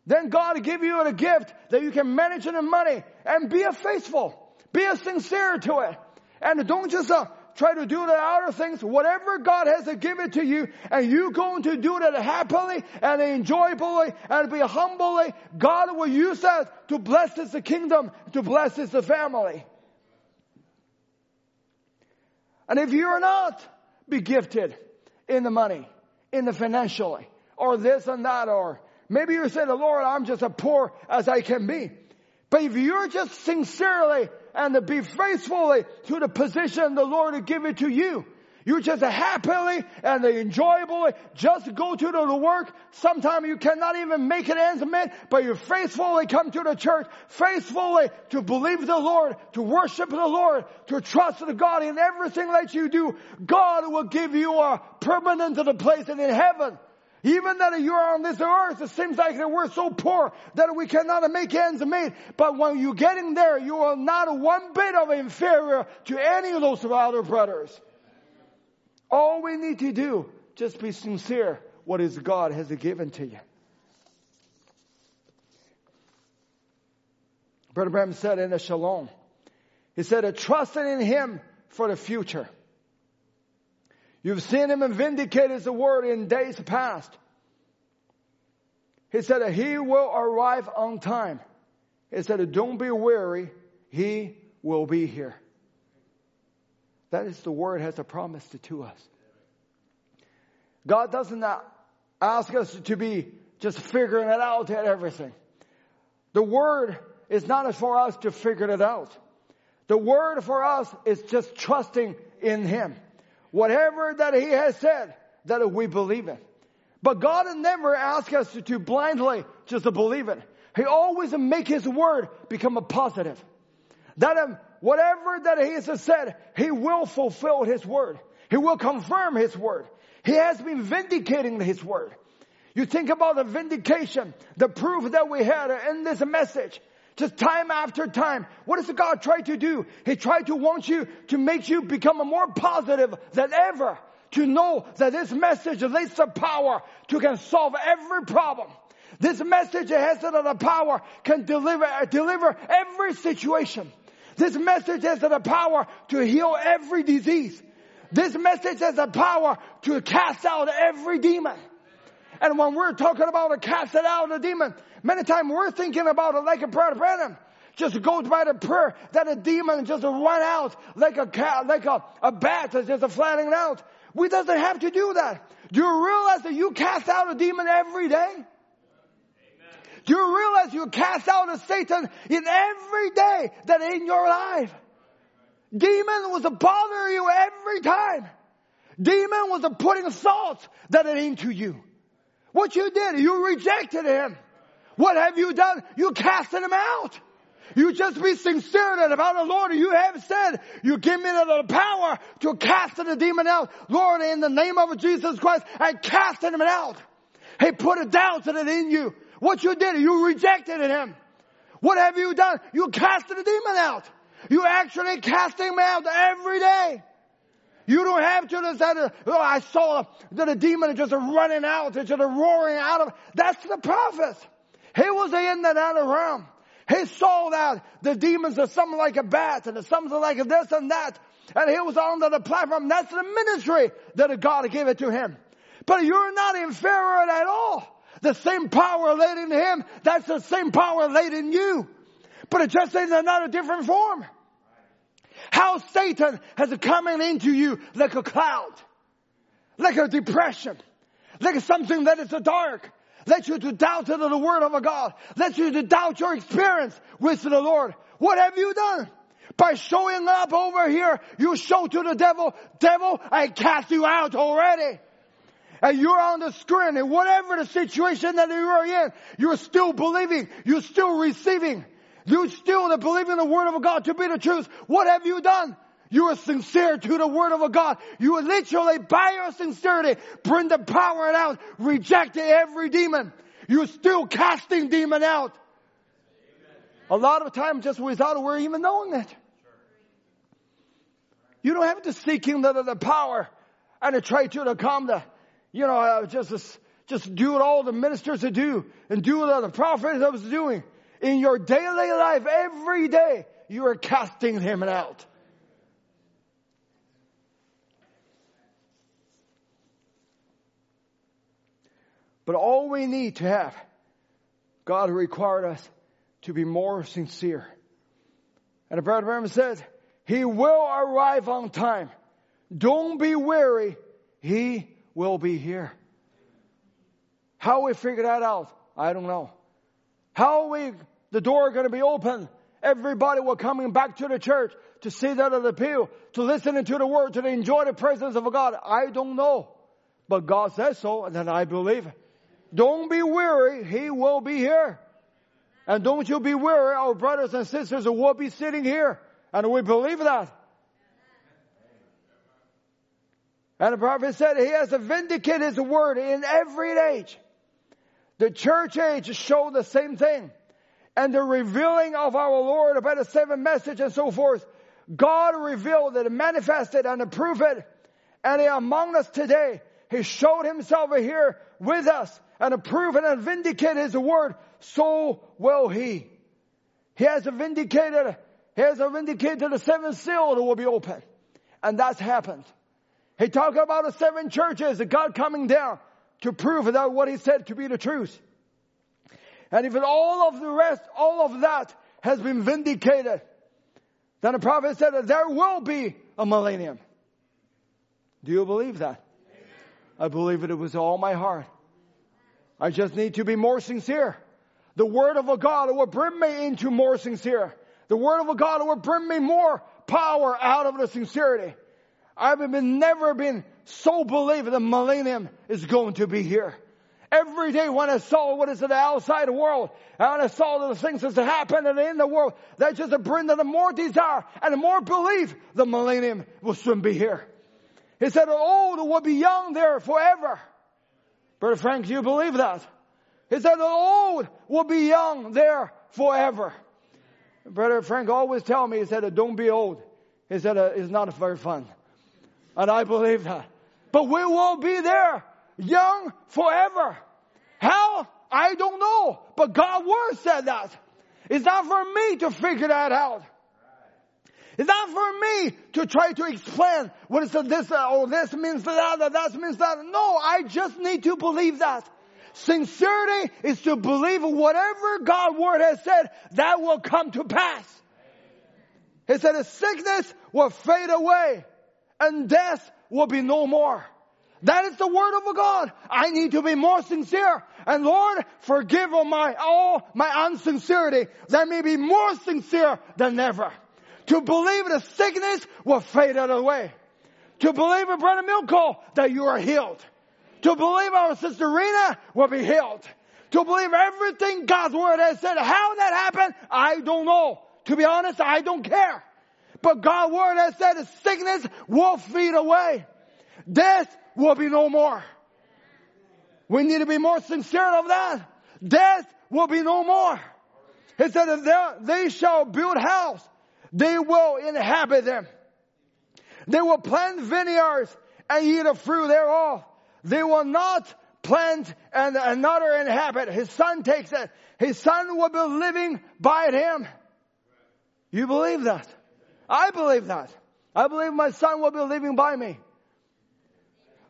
then God give you a gift that you can manage the money and be a faithful. Be a sincere to it. And don't just uh, try to do the outer things. Whatever God has given to you and you going to do that happily and enjoyably and be humbly, God will use that to bless His kingdom, to bless His family. And if you're not be gifted in the money, in the financially, or this and that, or maybe you say, the Lord, I'm just as poor as I can be. But if you're just sincerely and to be faithfully to the position the Lord will given to you, you just happily and enjoyably just go to the work. Sometimes you cannot even make it ends meet, but you faithfully come to the church, faithfully to believe the Lord, to worship the Lord, to trust the God in everything that you do. God will give you a permanent place in heaven. Even that you are on this earth, it seems like that we're so poor that we cannot make ends meet. But when you get in there, you are not one bit of inferior to any of those other brothers. All we need to do, just be sincere what is God has given to you. Brother Branham said in the Shalom, he said, trusting in Him for the future. You've seen Him and vindicated His word in days past. He said, He will arrive on time. He said, don't be weary. He will be here. That is the word has a promise to us. God doesn't ask us to be just figuring it out at everything. The word is not for us to figure it out. The word for us is just trusting in Him. Whatever that He has said, that we believe it. But God never asks us to blindly just to believe it. He always make His word become a positive. That um, whatever that He has said, He will fulfill His word. He will confirm His word. He has been vindicating His word. You think about the vindication, the proof that we had in this message. Just time after time. What does God try to do? He tried to want you to make you become more positive than ever. To know that this message leads the power to can solve every problem. This message has the power can deliver, deliver every situation. This message has the power to heal every disease. This message has the power to cast out every demon. And when we're talking about a casting out a demon, many times we're thinking about it like a prayer to Branham. Just go by the prayer that a demon just run out like a cat, like a, a bat that's just flattening out. We doesn't have to do that. Do you realize that you cast out a demon every day? Do you realize you cast out a Satan in every day that in your life? Demon was bothering you every time. Demon was putting thoughts that it into you. What you did, you rejected him. What have you done? You casted him out. You just be sincere about the Lord. You have said, you give me the power to cast the demon out. Lord, in the name of Jesus Christ, I cast him out. He put a doubt in it in you. What you did, you rejected him. What have you done? You casted the demon out. You actually cast him out every day. You don't have to just say, uh, oh, I saw the, the demon just running out, and just roaring out of, that's the prophet. He was in that other realm. He saw that the demons are something like a bat and something like this and that. And he was on the platform. That's the ministry that God gave it to him. But you're not inferior at all. The same power laid in him, that's the same power laid in you. But it just is in another different form. How Satan has coming into you like a cloud, like a depression, like something that is dark, let you to doubt the word of God, let you to doubt your experience with the Lord. What have you done? By showing up over here, you show to the devil, devil, I cast you out already. and you're on the screen and whatever the situation that you are in, you're still believing, you're still receiving, you're still believing the word of God to be the truth. What have you done? You are sincere to the word of God. You literally by your sincerity bring the power out, reject every demon. You're still casting demon out. A lot of times just without we're even knowing it. You don't have to seek him the, the power and to try to come the, you know, uh, just, just do what all the ministers to do and do what the prophets was doing. In your daily life, every day, you are casting him out. But all we need to have, God required us to be more sincere. And the brother Branham says, He will arrive on time. Don't be weary. He will be here. How we figure that out, I don't know. How are we, the door going to be open. Everybody will coming back to the church to see that pew, to listen to the word, to enjoy the presence of God. I don't know. But God says so, and then I believe. Don't be weary. He will be here. And don't you be weary. Our brothers and sisters will be sitting here. And we believe that. And the prophet said he has to vindicate his word in every age. The church age showed the same thing. And the revealing of our Lord about the seven message and so forth. God revealed it, manifested and approved it. And he among us today, He showed Himself here with us and approved and vindicated his word, so will he. He has vindicated, he has vindicated the seven seal that will be open. And that's happened. He talked about the seven churches, God coming down to prove that what he said to be the truth. And if all of the rest, all of that has been vindicated, then the prophet said that there will be a millennium. Do you believe that? I believe it with all my heart. I just need to be more sincere. The word of a God will bring me into more sincere. The word of a God will bring me more power out of the sincerity. I've been never been so believe the millennium is going to be here. Every day when I saw what is in the outside world, and I saw the things that happen in the world, that just bring the more desire and more belief the millennium will soon be here. He said oh, the old will be young there forever. Brother Frank, do you believe that? He said oh, the old will be young there forever. Brother Frank always tell me, he said, don't be old. He said, it's not very fun. And I believe that. But we will be there, young forever. How? I don't know. But God's word said that. It's not for me to figure that out. It's not for me to try to explain what is this, uh, oh, this means that, that, that means that. No, I just need to believe that. Sincerity is to believe whatever God's word has said, that will come to pass. He said, the sickness will fade away and death will be no more. That is the word of God. I need to be more sincere. And Lord, forgive all my, all my unsincerity. Let me be more sincere than ever. To believe the sickness will fade out of the way. To believe in Brother Milko that you are healed. To believe our sister Rena will be healed. To believe everything God's word has said. How that happened, I don't know. To be honest, I don't care. But God's word has said the sickness will fade away. Death will be no more. We need to be more sincere of that. Death will be no more. He said that they shall build house they will inhabit them. They will plant vineyards and eat the fruit thereof. They will not plant and another inhabit. His son takes it. His son will be living by him. You believe that? I believe that. I believe my son will be living by me.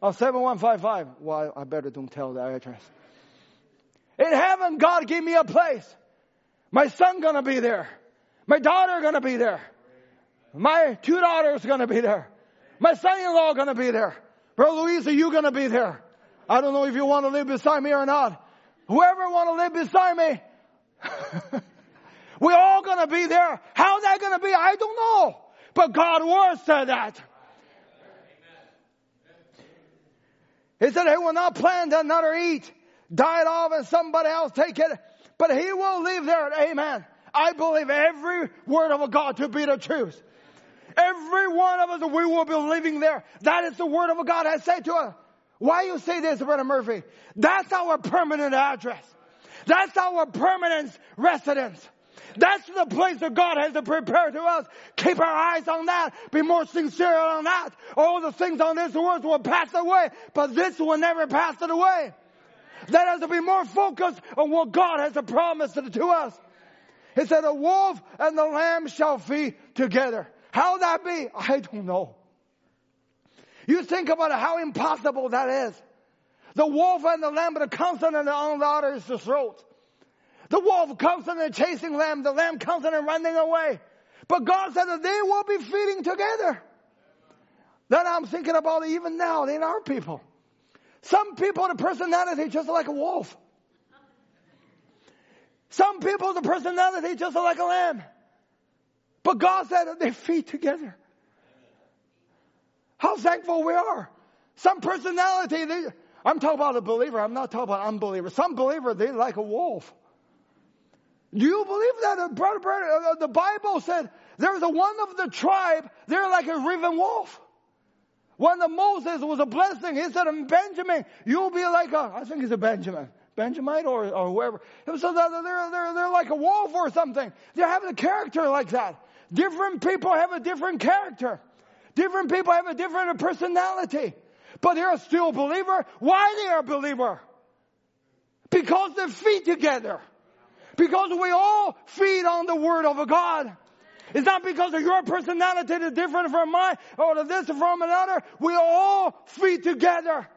Oh, 7155. Well, I better don't tell the address. In heaven, God give me a place. My son gonna be there. My daughter gonna be there. My two daughters gonna be there. My son-in-law gonna be there. Bro Louise, are you gonna be there? I don't know if you want to live beside me or not. Whoever want to live beside me, *laughs* we're all gonna be there. How's that gonna be? I don't know. But God word said that. He said he will not plant another eat, die it off and somebody else take it, but he will live there. Amen. I believe every word of God to be the truth. Every one of us, we will be living there. That is the word of God I say to us. Why you say this, Brother Murphy? That's our permanent address. That's our permanent residence. That's the place that God has to prepare to us. Keep our eyes on that. Be more sincere on that. All the things on this world will pass away, but this will never pass it away. That has to be more focused on what God has promised to us. He said, the wolf and the lamb shall feed together. How that be? I don't know. You think about how impossible that is. The wolf and the lamb are constantly on the other's throat. The wolf comes and they're chasing lamb, the lamb comes and they're running away. But God said that they will be feeding together. Then I'm thinking about even now in our people. Some people, the personality just like a wolf. Some people, the personality just like a lamb. But God said that they feed together. How thankful we are. Some personality, they, I'm talking about a believer, I'm not talking about unbeliever. Some believer, they like a wolf. Do you believe that? Brother, uh, the Bible said there's a one of the tribe, they're like a riven wolf. When the Moses was a blessing, he said, Benjamin, you'll be like a, I think he's a Benjamin. Benjamite or, or whoever. So they're, they're, they're like a wolf or something. They have a character like that. Different people have a different character. Different people have a different personality. But they're still a believer. Why they are a believer? Because they feed together. Because we all feed on the word of God. It's not because of your personality is different from mine or this from another. We all feed together.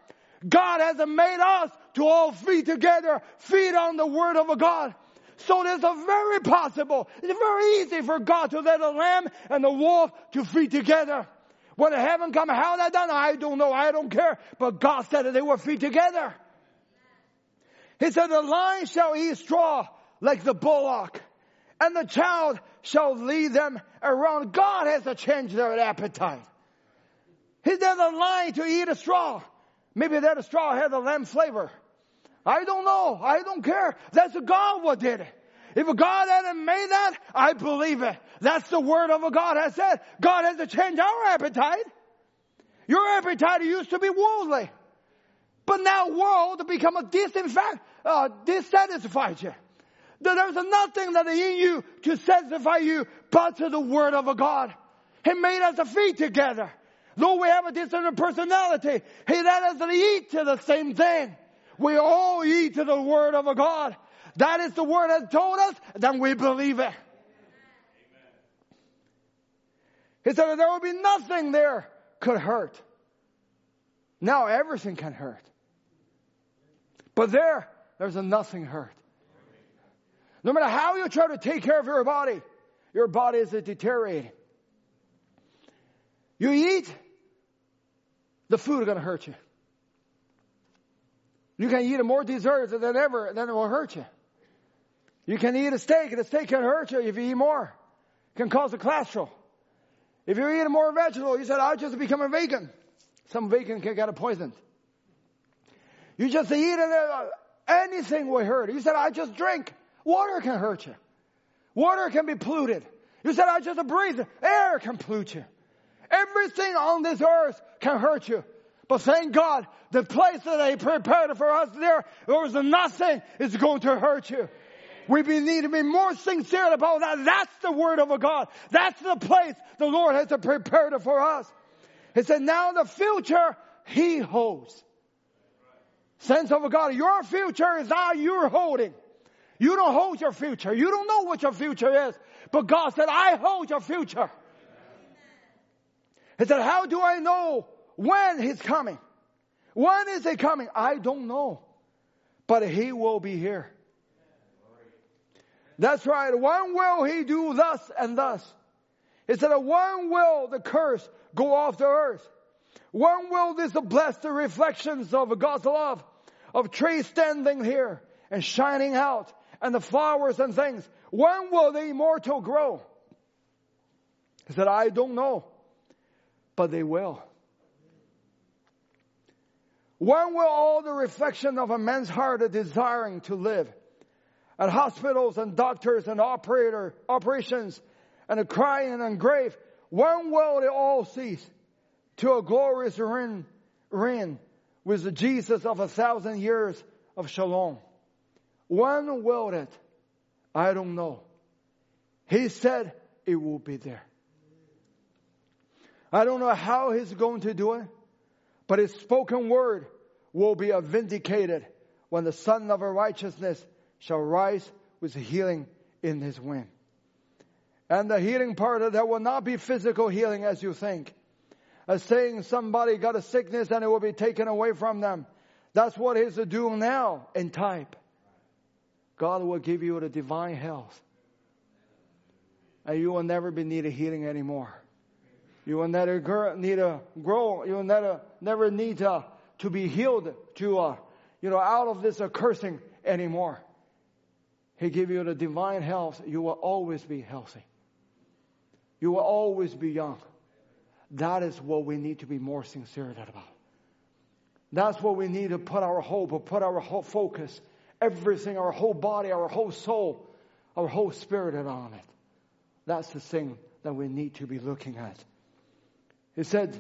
God has made us to all feed together, feed on the word of God. So it's a very possible, it's very easy for God to let a lamb and a wolf to feed together. When heaven come, how that done, I don't know, I don't care. But God said that they will feed together. He said, the lion shall eat straw like the bullock, and the child shall lead them around. God has to change their appetite. He doesn't lie to eat a straw. Maybe that straw has a lamb flavor. I don't know. I don't care. That's God what did it. If God hadn't made that, I believe it. That's the word of God has said. God has to change our appetite. Your appetite used to be worldly. But now world become a disinfact, uh, dissatisfied you. There's nothing that is in you to satisfy you but to the word of a God. He made us to feed together. Though we have a different personality, He let us eat to the same thing. We all eat to the word of a God. That is the word that told us, then we believe it. He said that there will be nothing there could hurt. Now everything can hurt. But there, there's a nothing hurt. No matter how you try to take care of your body, your body is deteriorating. You eat, the food is going to hurt you. You can eat more desserts than ever, and then it will hurt you. You can eat a steak, and the steak can hurt you if you eat more. It can cause a cholesterol. If you eat more vegetable, you said, I'll just become a vegan. Some vegan can get poisoned. You just eat it, uh, anything will hurt. You said, I just drink. Water can hurt you. Water can be polluted. You said, I just breathe. Air can pollute you. Everything on this earth can hurt you. But thank God, the place that they prepared for us there, there was nothing is going to hurt you. We need to be more sincere about that. That's the word of God. That's the place the Lord has prepared for us. He said, now the future He holds. Sense of God, your future is now you're holding. You don't hold your future. You don't know what your future is. But God said, I hold your future. He said, how do I know when He's coming? When is He coming? I don't know. But He will be here. That's right. When will He do thus and thus? He said, when will the curse go off the earth? When will this bless the reflections of God's love? Of trees standing here and shining out and the flowers and things. When will the immortal grow? He said, I don't know, but they will. When will all the reflection of a man's heart a desiring to live? At hospitals and doctors and operator, operations and a crying and grave, when will it all cease? To a glorious reign, reign with the Jesus of a thousand years of shalom. When will it? I don't know. He said it will be there. I don't know how he's going to do it, but his spoken word will be vindicated when the Son of righteousness shall rise with healing in his wing. And the healing part of that will not be physical healing as you think. As saying somebody got a sickness and it will be taken away from them. That's what he's doing now in type. God will give you the divine health. And you will never be needed healing anymore. You will never need to grow. You will never, never need to, to be healed to, uh, you know, out of this uh, cursing anymore. He give you the divine health. You will always be healthy. You will always be young. That is what we need to be more sincere about. That's what we need to put our hope, or put our focus, everything, our whole body, our whole soul, our whole spirit on it. That's the thing that we need to be looking at. He said,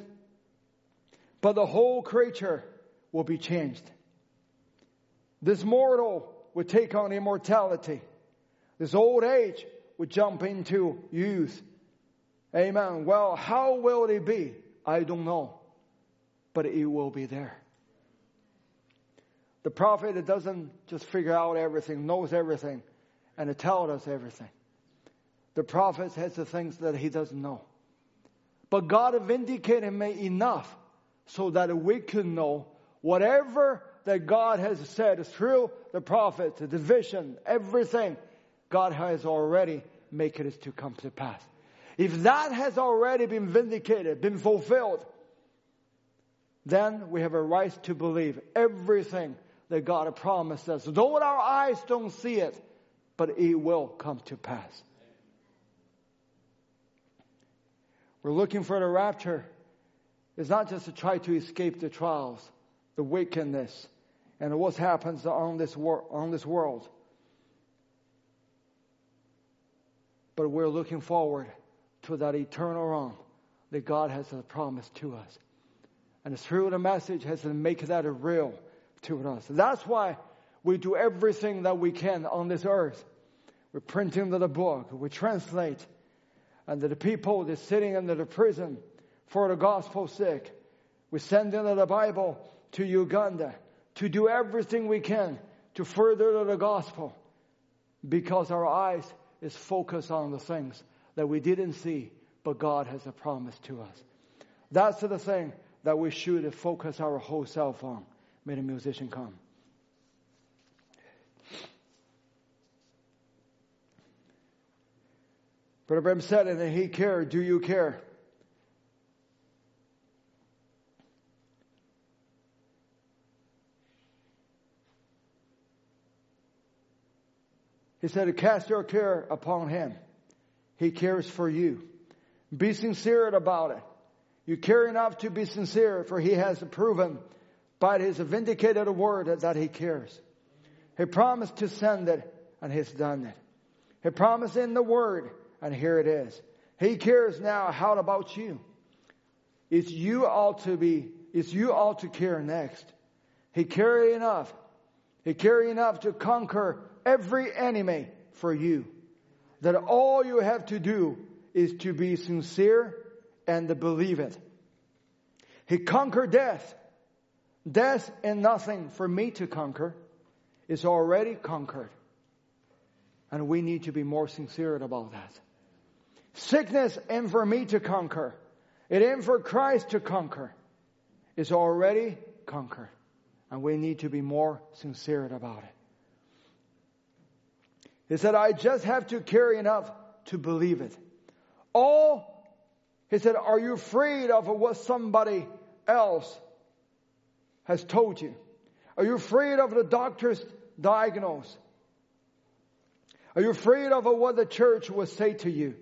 but the whole creature will be changed. This mortal would take on immortality. This old age would jump into youth. Amen. Well, how will it be? I don't know. But it will be there. The prophet doesn't just figure out everything, knows everything, and it tells us everything. The prophet has the things that he doesn't know. But God vindicated me enough so that we can know whatever that God has said through the prophet, the vision, everything, God has already made it to come to pass. If that has already been vindicated, been fulfilled, then we have a right to believe everything that God promised us. Though our eyes don't see it, but it will come to pass. We're looking for the rapture. It's not just to try to escape the trials, the wickedness, and what happens on this, wor- on this world. But we're looking forward to that eternal realm that God has promised to us. And through the message has to make that real to us. That's why we do everything that we can on this earth. We print printing the book, we translate, and the people that's sitting under the prison for the gospel's sake. We send in the Bible to Uganda to do everything we can to further the gospel because our eyes is focused on the things that we didn't see, but God has a promise to us. That's the thing that we should focus our whole self on. May the musician come. Brother Branham said, and he cared, do you care? He said, cast your care upon him. He cares for you. Be sincere about it. You care enough to be sincere, for he has proven by his vindicated a word that he cares. He promised to send it, and he's done it. He promised in the word, and here it is. He cares now. How about you? It's you all to be, it's you all to care next. He cared enough. He cared enough to conquer every enemy for you that all you have to do is to be sincere and believe it. He conquered death. Death and nothing for me to conquer is already conquered. And we need to be more sincere about that. Sickness and for me to conquer. It ain't for Christ to conquer. is already conquered. And we need to be more sincere about it. He said, I just have to carry enough to believe it. All, he said, are you afraid of what somebody else has told you? Are you afraid of the doctor's diagnosis? Are you afraid of what the church will say to you?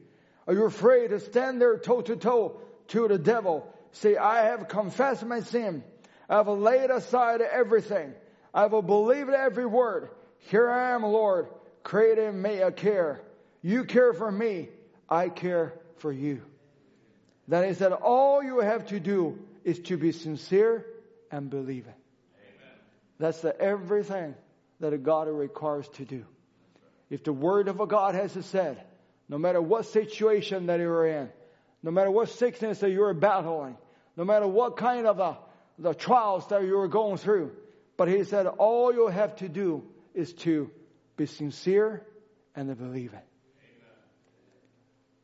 Are you afraid to stand there toe to toe to the devil? Say, I have confessed my sin. I have laid aside everything. I have believed every word. Here I am, Lord. Create in me a care. You care for me. I care for you. That is that all you have to do is to be sincere and believe it. Amen. That's the everything that a God requires to do. If the word of a God has said, no matter what situation that you're in, no matter what sickness that you're battling, no matter what kind of a, the trials that you're going through, but he said all you have to do is to be sincere and to believe it.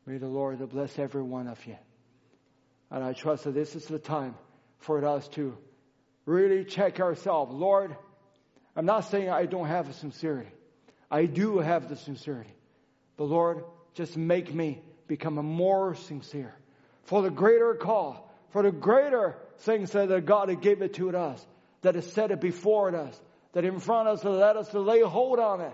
May the Lord bless every one of you. And I trust that this is the time for us to really check ourselves. Lord, I'm not saying I don't have the sincerity. I do have the sincerity. But Lord, just make me become a more sincere for the greater call, for the greater things that God gave it to us, that is set it before us, that in front of us, let us to lay hold on it,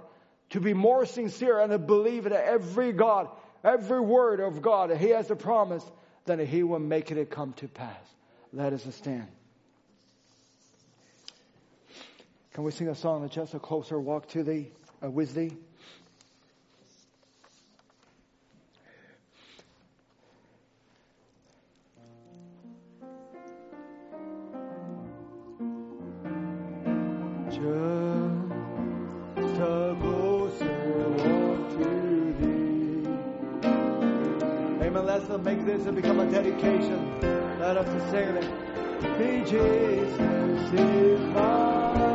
to be more sincere and to believe that every God every word of God He has a promise, then He will make it come to pass. Let us stand. Can we sing a song that just a closer walk to thee, uh, with thee? Make this and become a dedication. Let us sing it. Be Jesus is my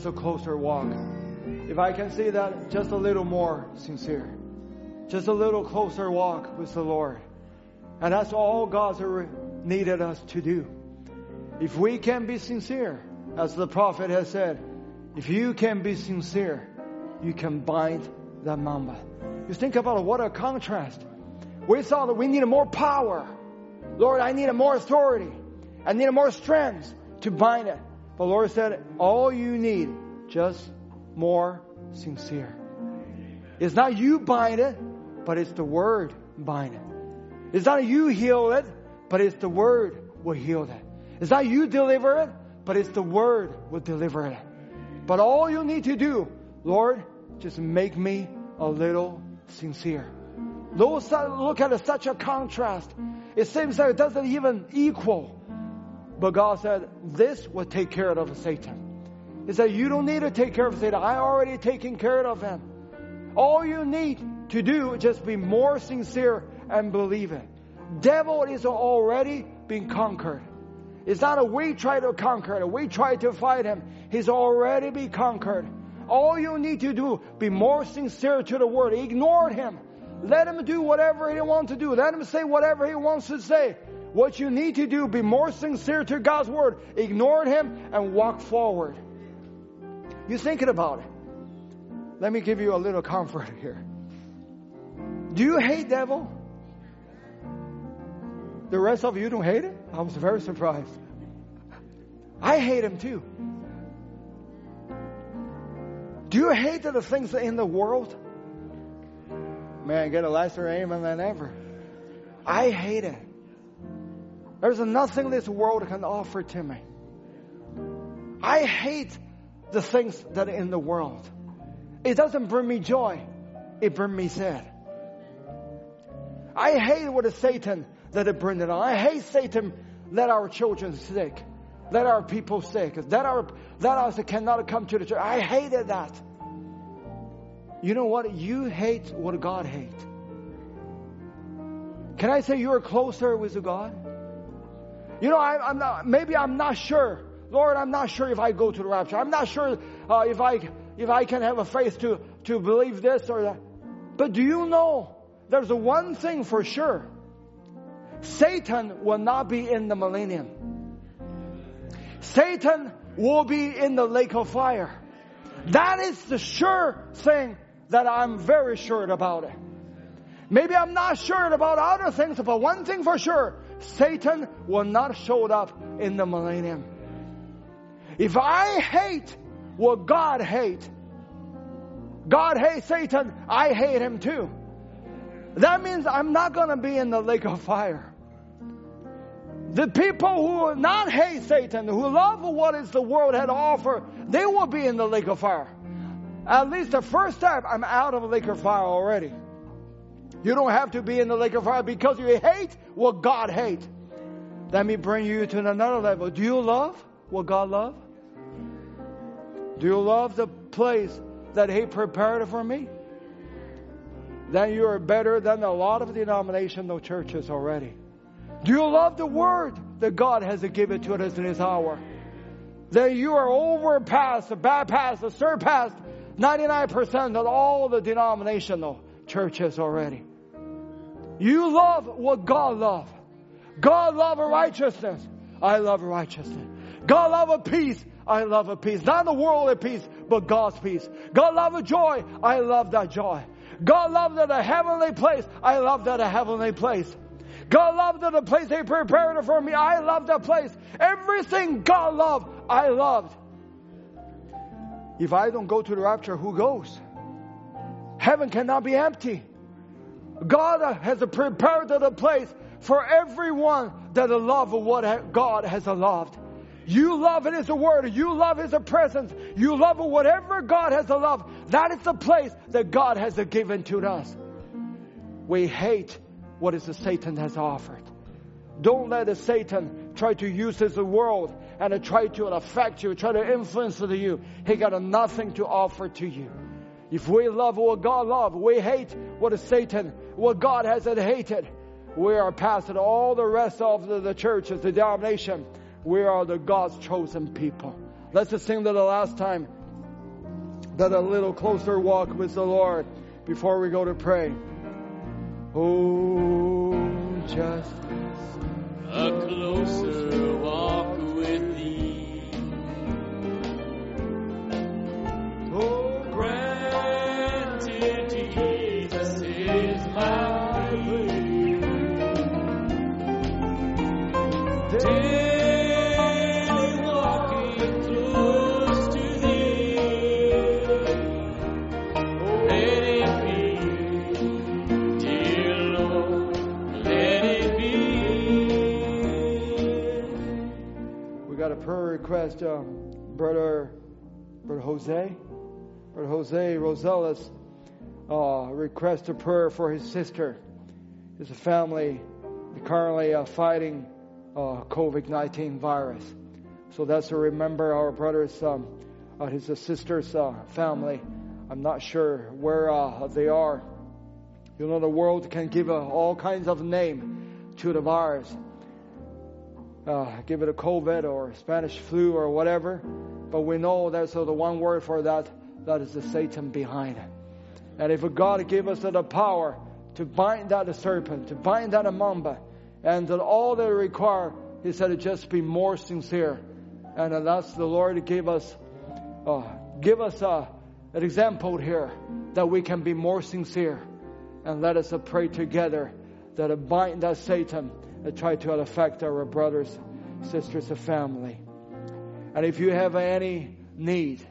just a closer walk if I can see that just a little more sincere, just a little closer walk with the Lord. And that's all God's needed us to do. If we can be sincere, as the prophet has said, if you can be sincere, you can bind the mamba. You think about what a contrast. We saw that we needed more power. Lord, I needed more authority. I needed more strength to bind it. But Lord said, all you need, just more sincere. It's not you bind it, but it's the word bind it. It's not you heal it, but it's the word will heal it. It's not you deliver it, but it's the word will deliver it. But all you need to do, Lord, just make me a little sincere. Look at such a contrast. It seems like it doesn't even equal. But God said, this will take care of Satan. He said, you don't need to take care of Satan. I already taken care of him. All you need to do is just be more sincere and believe it. Devil is already been conquered. It's not a we try to conquer it. We try to fight him. He's already been conquered. All you need to do, be more sincere to the word. Ignore him. Let him do whatever he wants to do. Let him say whatever he wants to say. What you need to do, be more sincere to God's word. Ignore him and walk forward. You're thinking about it. Let me give you a little comfort here. Do you hate devil? The rest of you don't hate him? I was very surprised. I hate him too. Do you hate the things in the world? Man, get a lesser amen than ever. I hate it. There's nothing this world can offer to me. I hate the things that are in the world. It doesn't bring me joy. It brings me sad. I hate what Satan let it bring it on. I hate Satan let our children sick. Let our people sick. Let our let us cannot come to the church. I hated that. You know what? You hate what God hates. Can I say you're closer with God? You know, I, am not. Maybe I'm not sure. Lord, I'm not sure if I go to the rapture. I'm not sure uh, if I if I can have a faith to to believe this or that. But do you know? There's one thing for sure. Satan will not be in the millennium. Satan will be in the lake of fire. That is the sure thing that I'm very sure about it. Maybe I'm not sure about other things, but one thing for sure, Satan will not show up in the millennium. If I hate what God hates, God hates Satan, I hate him too. That means I'm not going to be in the lake of fire. The people who will not hate Satan, who love what is the world had to offer, they will be in the lake of fire. At least the first step, I'm out of the lake of fire already. You don't have to be in the lake of fire because you hate what God hates. Let me bring you to another level. Do you love what God loves? Do you love the place that He prepared for me? Then you are better than a lot of denominational churches already. Do you love the word that God has given to us in His hour? Then you are overpassed, bypassed, surpassed 99% of all the denominational churches already. You love what God loves. God love righteousness. I love righteousness. God love a peace. I love a peace. Not the worldly peace, but God's peace. God love a joy. I love that joy. God love that a heavenly place. I love that a heavenly place. God loved the place He prepared for me. I love that place. Everything God loved, I loved. If I don't go to the rapture, who goes? Heaven cannot be empty. God has prepared the place for everyone that love what God has loved. You love His word. You love His presence. You love whatever God has loved. That is the place that God has given to us. We hate what is the Satan has offered. Don't let Satan try to use his world and try to affect you, try to influence you. He got nothing to offer to you. If we love what God loves, we hate what is Satan, what God has hated. We are past all the rest of the, the churches, the denomination. We are the God's chosen people. Let's just sing that the last time. that a little closer walk with the Lord before we go to pray. Oh, just a closer walk with thee. oh, Request, um, brother, brother Jose, brother Jose Rosales, uh, request a prayer for his sister. His family currently uh, fighting uh, COVID-19 virus. So that's to remember our brother's, um, uh, his sister's uh, family. I'm not sure where uh, they are. You know, the world can give all kinds of name to the virus. Uh, give it a COVID or Spanish flu or whatever. But we know there's the one word for that. That is the Satan behind it. And if God give us the power to bind that serpent, to bind that mamba, and that all they require, He said, just be more sincere. And uh, that's the Lord gave us, uh, give us uh, an example here that we can be more sincere. And let us uh, pray together that uh, bind that Satan and try to affect our brothers, sisters, and family. And if you have any need,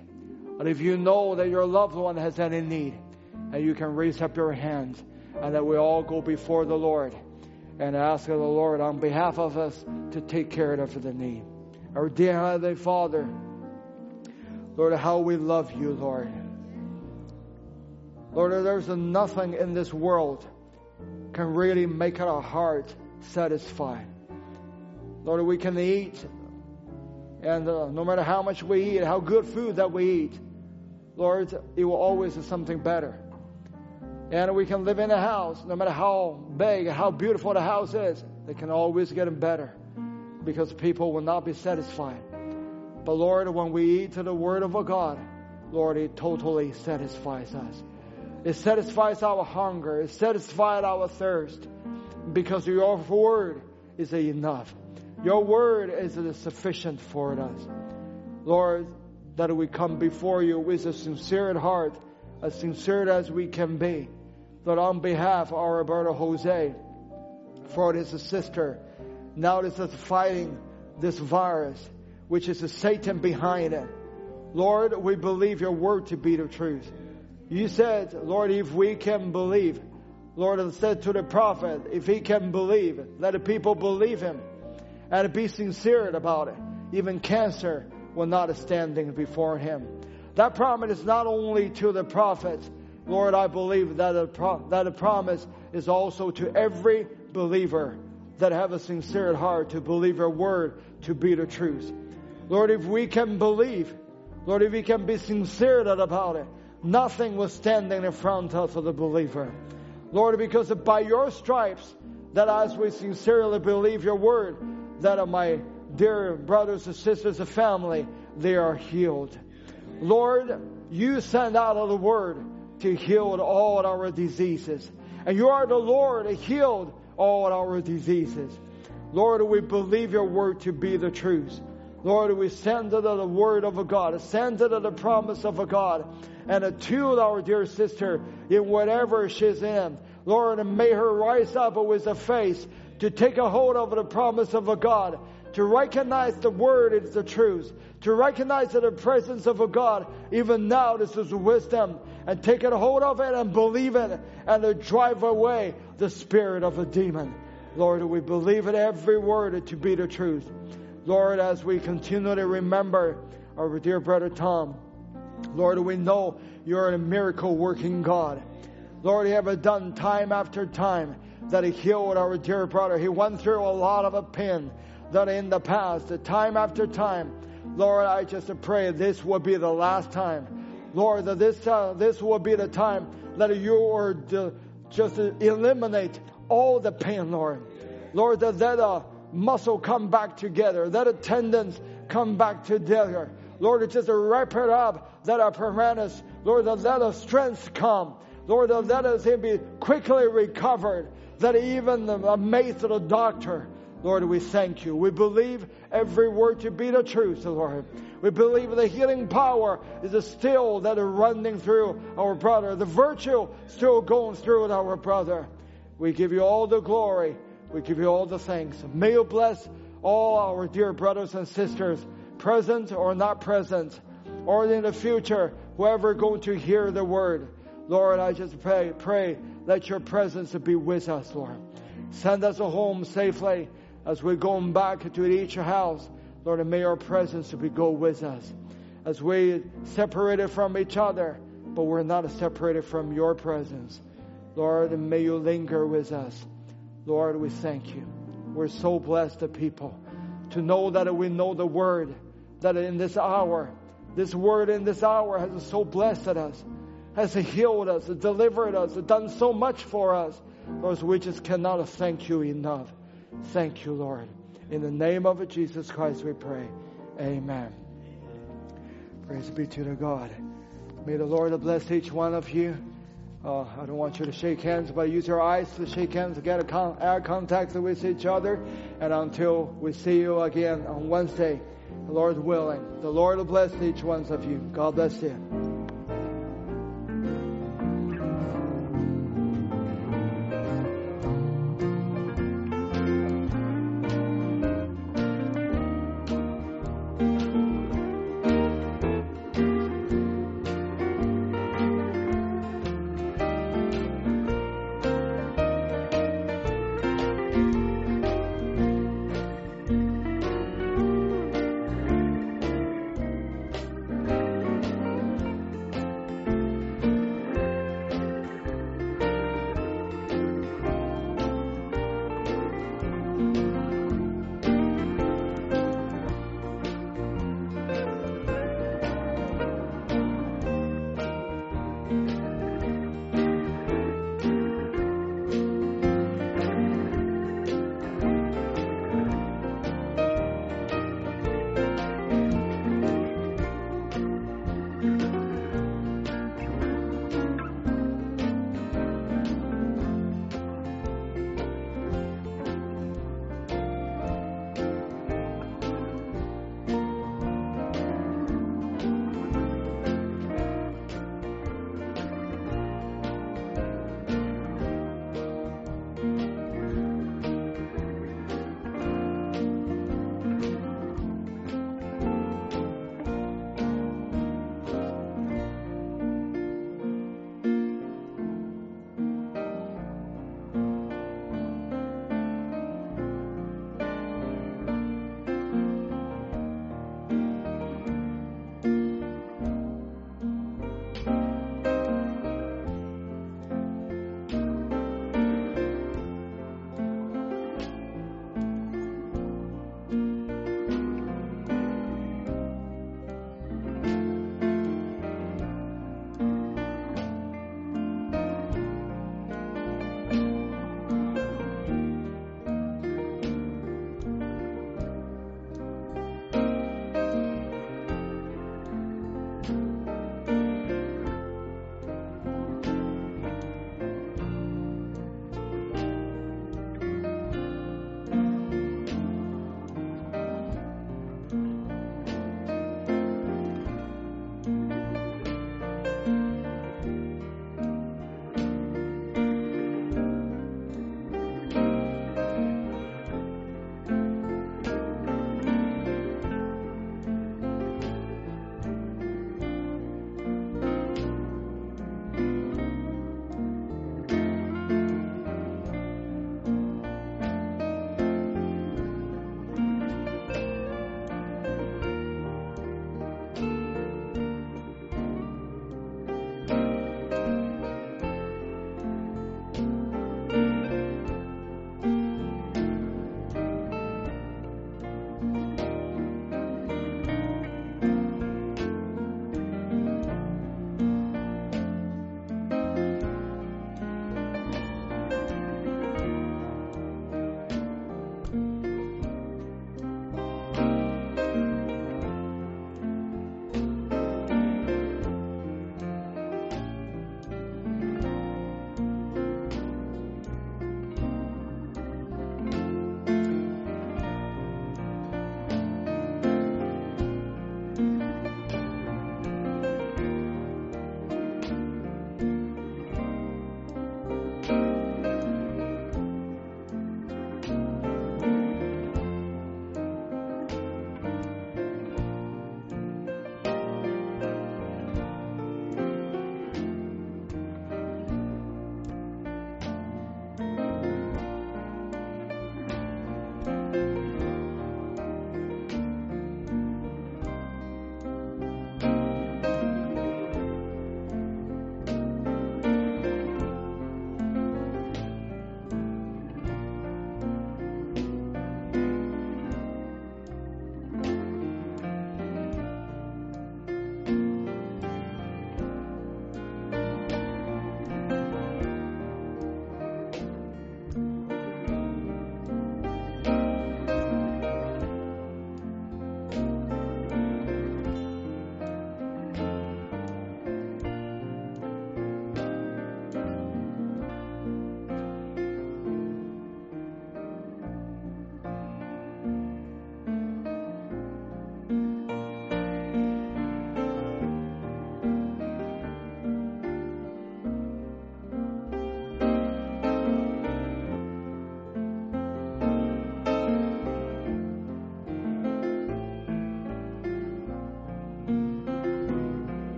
and if you know that your loved one has any need, and you can raise up your hands, and that we all go before the Lord and ask the Lord on behalf of us to take care of the need. Our dear Heavenly Father, Lord, how we love you, Lord. Lord, there's nothing in this world can really make our heart satisfied. Lord, we can eat, and uh, no matter how much we eat, how good food that we eat, Lord, it will always be something better. And we can live in a house, no matter how big, how beautiful the house is, it can always get better because people will not be satisfied. But Lord, when we eat to the Word of God, Lord, it totally satisfies us. It satisfies our hunger. It satisfies our thirst because your Word is enough. Your Word is sufficient for us. Lord, that we come before you with a sincere heart, as sincere as we can be. That on behalf of our brother Jose, for his sister, now this is fighting this virus, which is Satan behind it. Lord, we believe your word to be the truth. You said, Lord, if we can believe, Lord said to the prophet, if he can believe, let the people believe him and be sincere about it. Even cancer will not standing before him. That promise is not only to the prophets, Lord, I believe that a, pro- that a promise is also to every believer that have a sincere heart to believe your word to be the truth. Lord, if we can believe, Lord, if we can be sincere about it, nothing will stand in front of the believer. Lord, because by your stripes, that as we sincerely believe your word, that my dear brothers and sisters of family, they are healed. Lord, you send out of the word to heal all our diseases. And you are the Lord that healed all our diseases. Lord, we believe your word to be the truth. Lord, we send it to the word of a God, send it to the promise of a God, and attune our dear sister in whatever she's in. Lord, and may her rise up with a face to take a hold of the promise of a God, to recognize the word is the truth, to recognize that the presence of a God. Even now, this is wisdom, and take a hold of it and believe it, and to drive away the spirit of a demon. Lord, we believe in every word to be the truth. Lord, as we continue to remember our dear brother Tom, Lord, we know you're a miracle working God. Lord, you have done time after time that he healed our dear brother. He went through a lot of a pain that in the past, time after time. Lord, I just pray this will be the last time. Lord, that this, uh, this will be the time that you are just eliminate all the pain, Lord. Lord, that that uh, muscle come back together, that attendance come back together. Lord, just wrap it up, let our parameters, Lord, to let our strength come. Lord, to let us be quickly recovered. That even the amazed the doctor, Lord, we thank you. We believe every word to be the truth, Lord. We believe the healing power is still that is running through our brother. The virtue still going through our brother. We give you all the glory. We give you all the thanks. May you bless all our dear brothers and sisters, present or not present, or in the future, whoever going to hear the word. Lord, I just pray, pray, let your presence be with us, Lord. Send us home safely as we're going back to each house. Lord, and may your presence be go with us. As we separated from each other, but we're not separated from your presence. Lord, and may you linger with us. Lord, we thank you. We're so blessed, the people, to know that we know the word, that in this hour, this word in this hour has so blessed us, has healed us, delivered us, done so much for us. Lord, we just cannot thank you enough. Thank you, Lord. In the name of Jesus Christ we pray. Amen. Praise be to the God. May the Lord bless each one of you. Uh, I don't want you to shake hands, but use your eyes to shake hands, to get con- eye contact with each other. And until we see you again on Wednesday, the Lord willing, the Lord will bless each one of you. God bless you.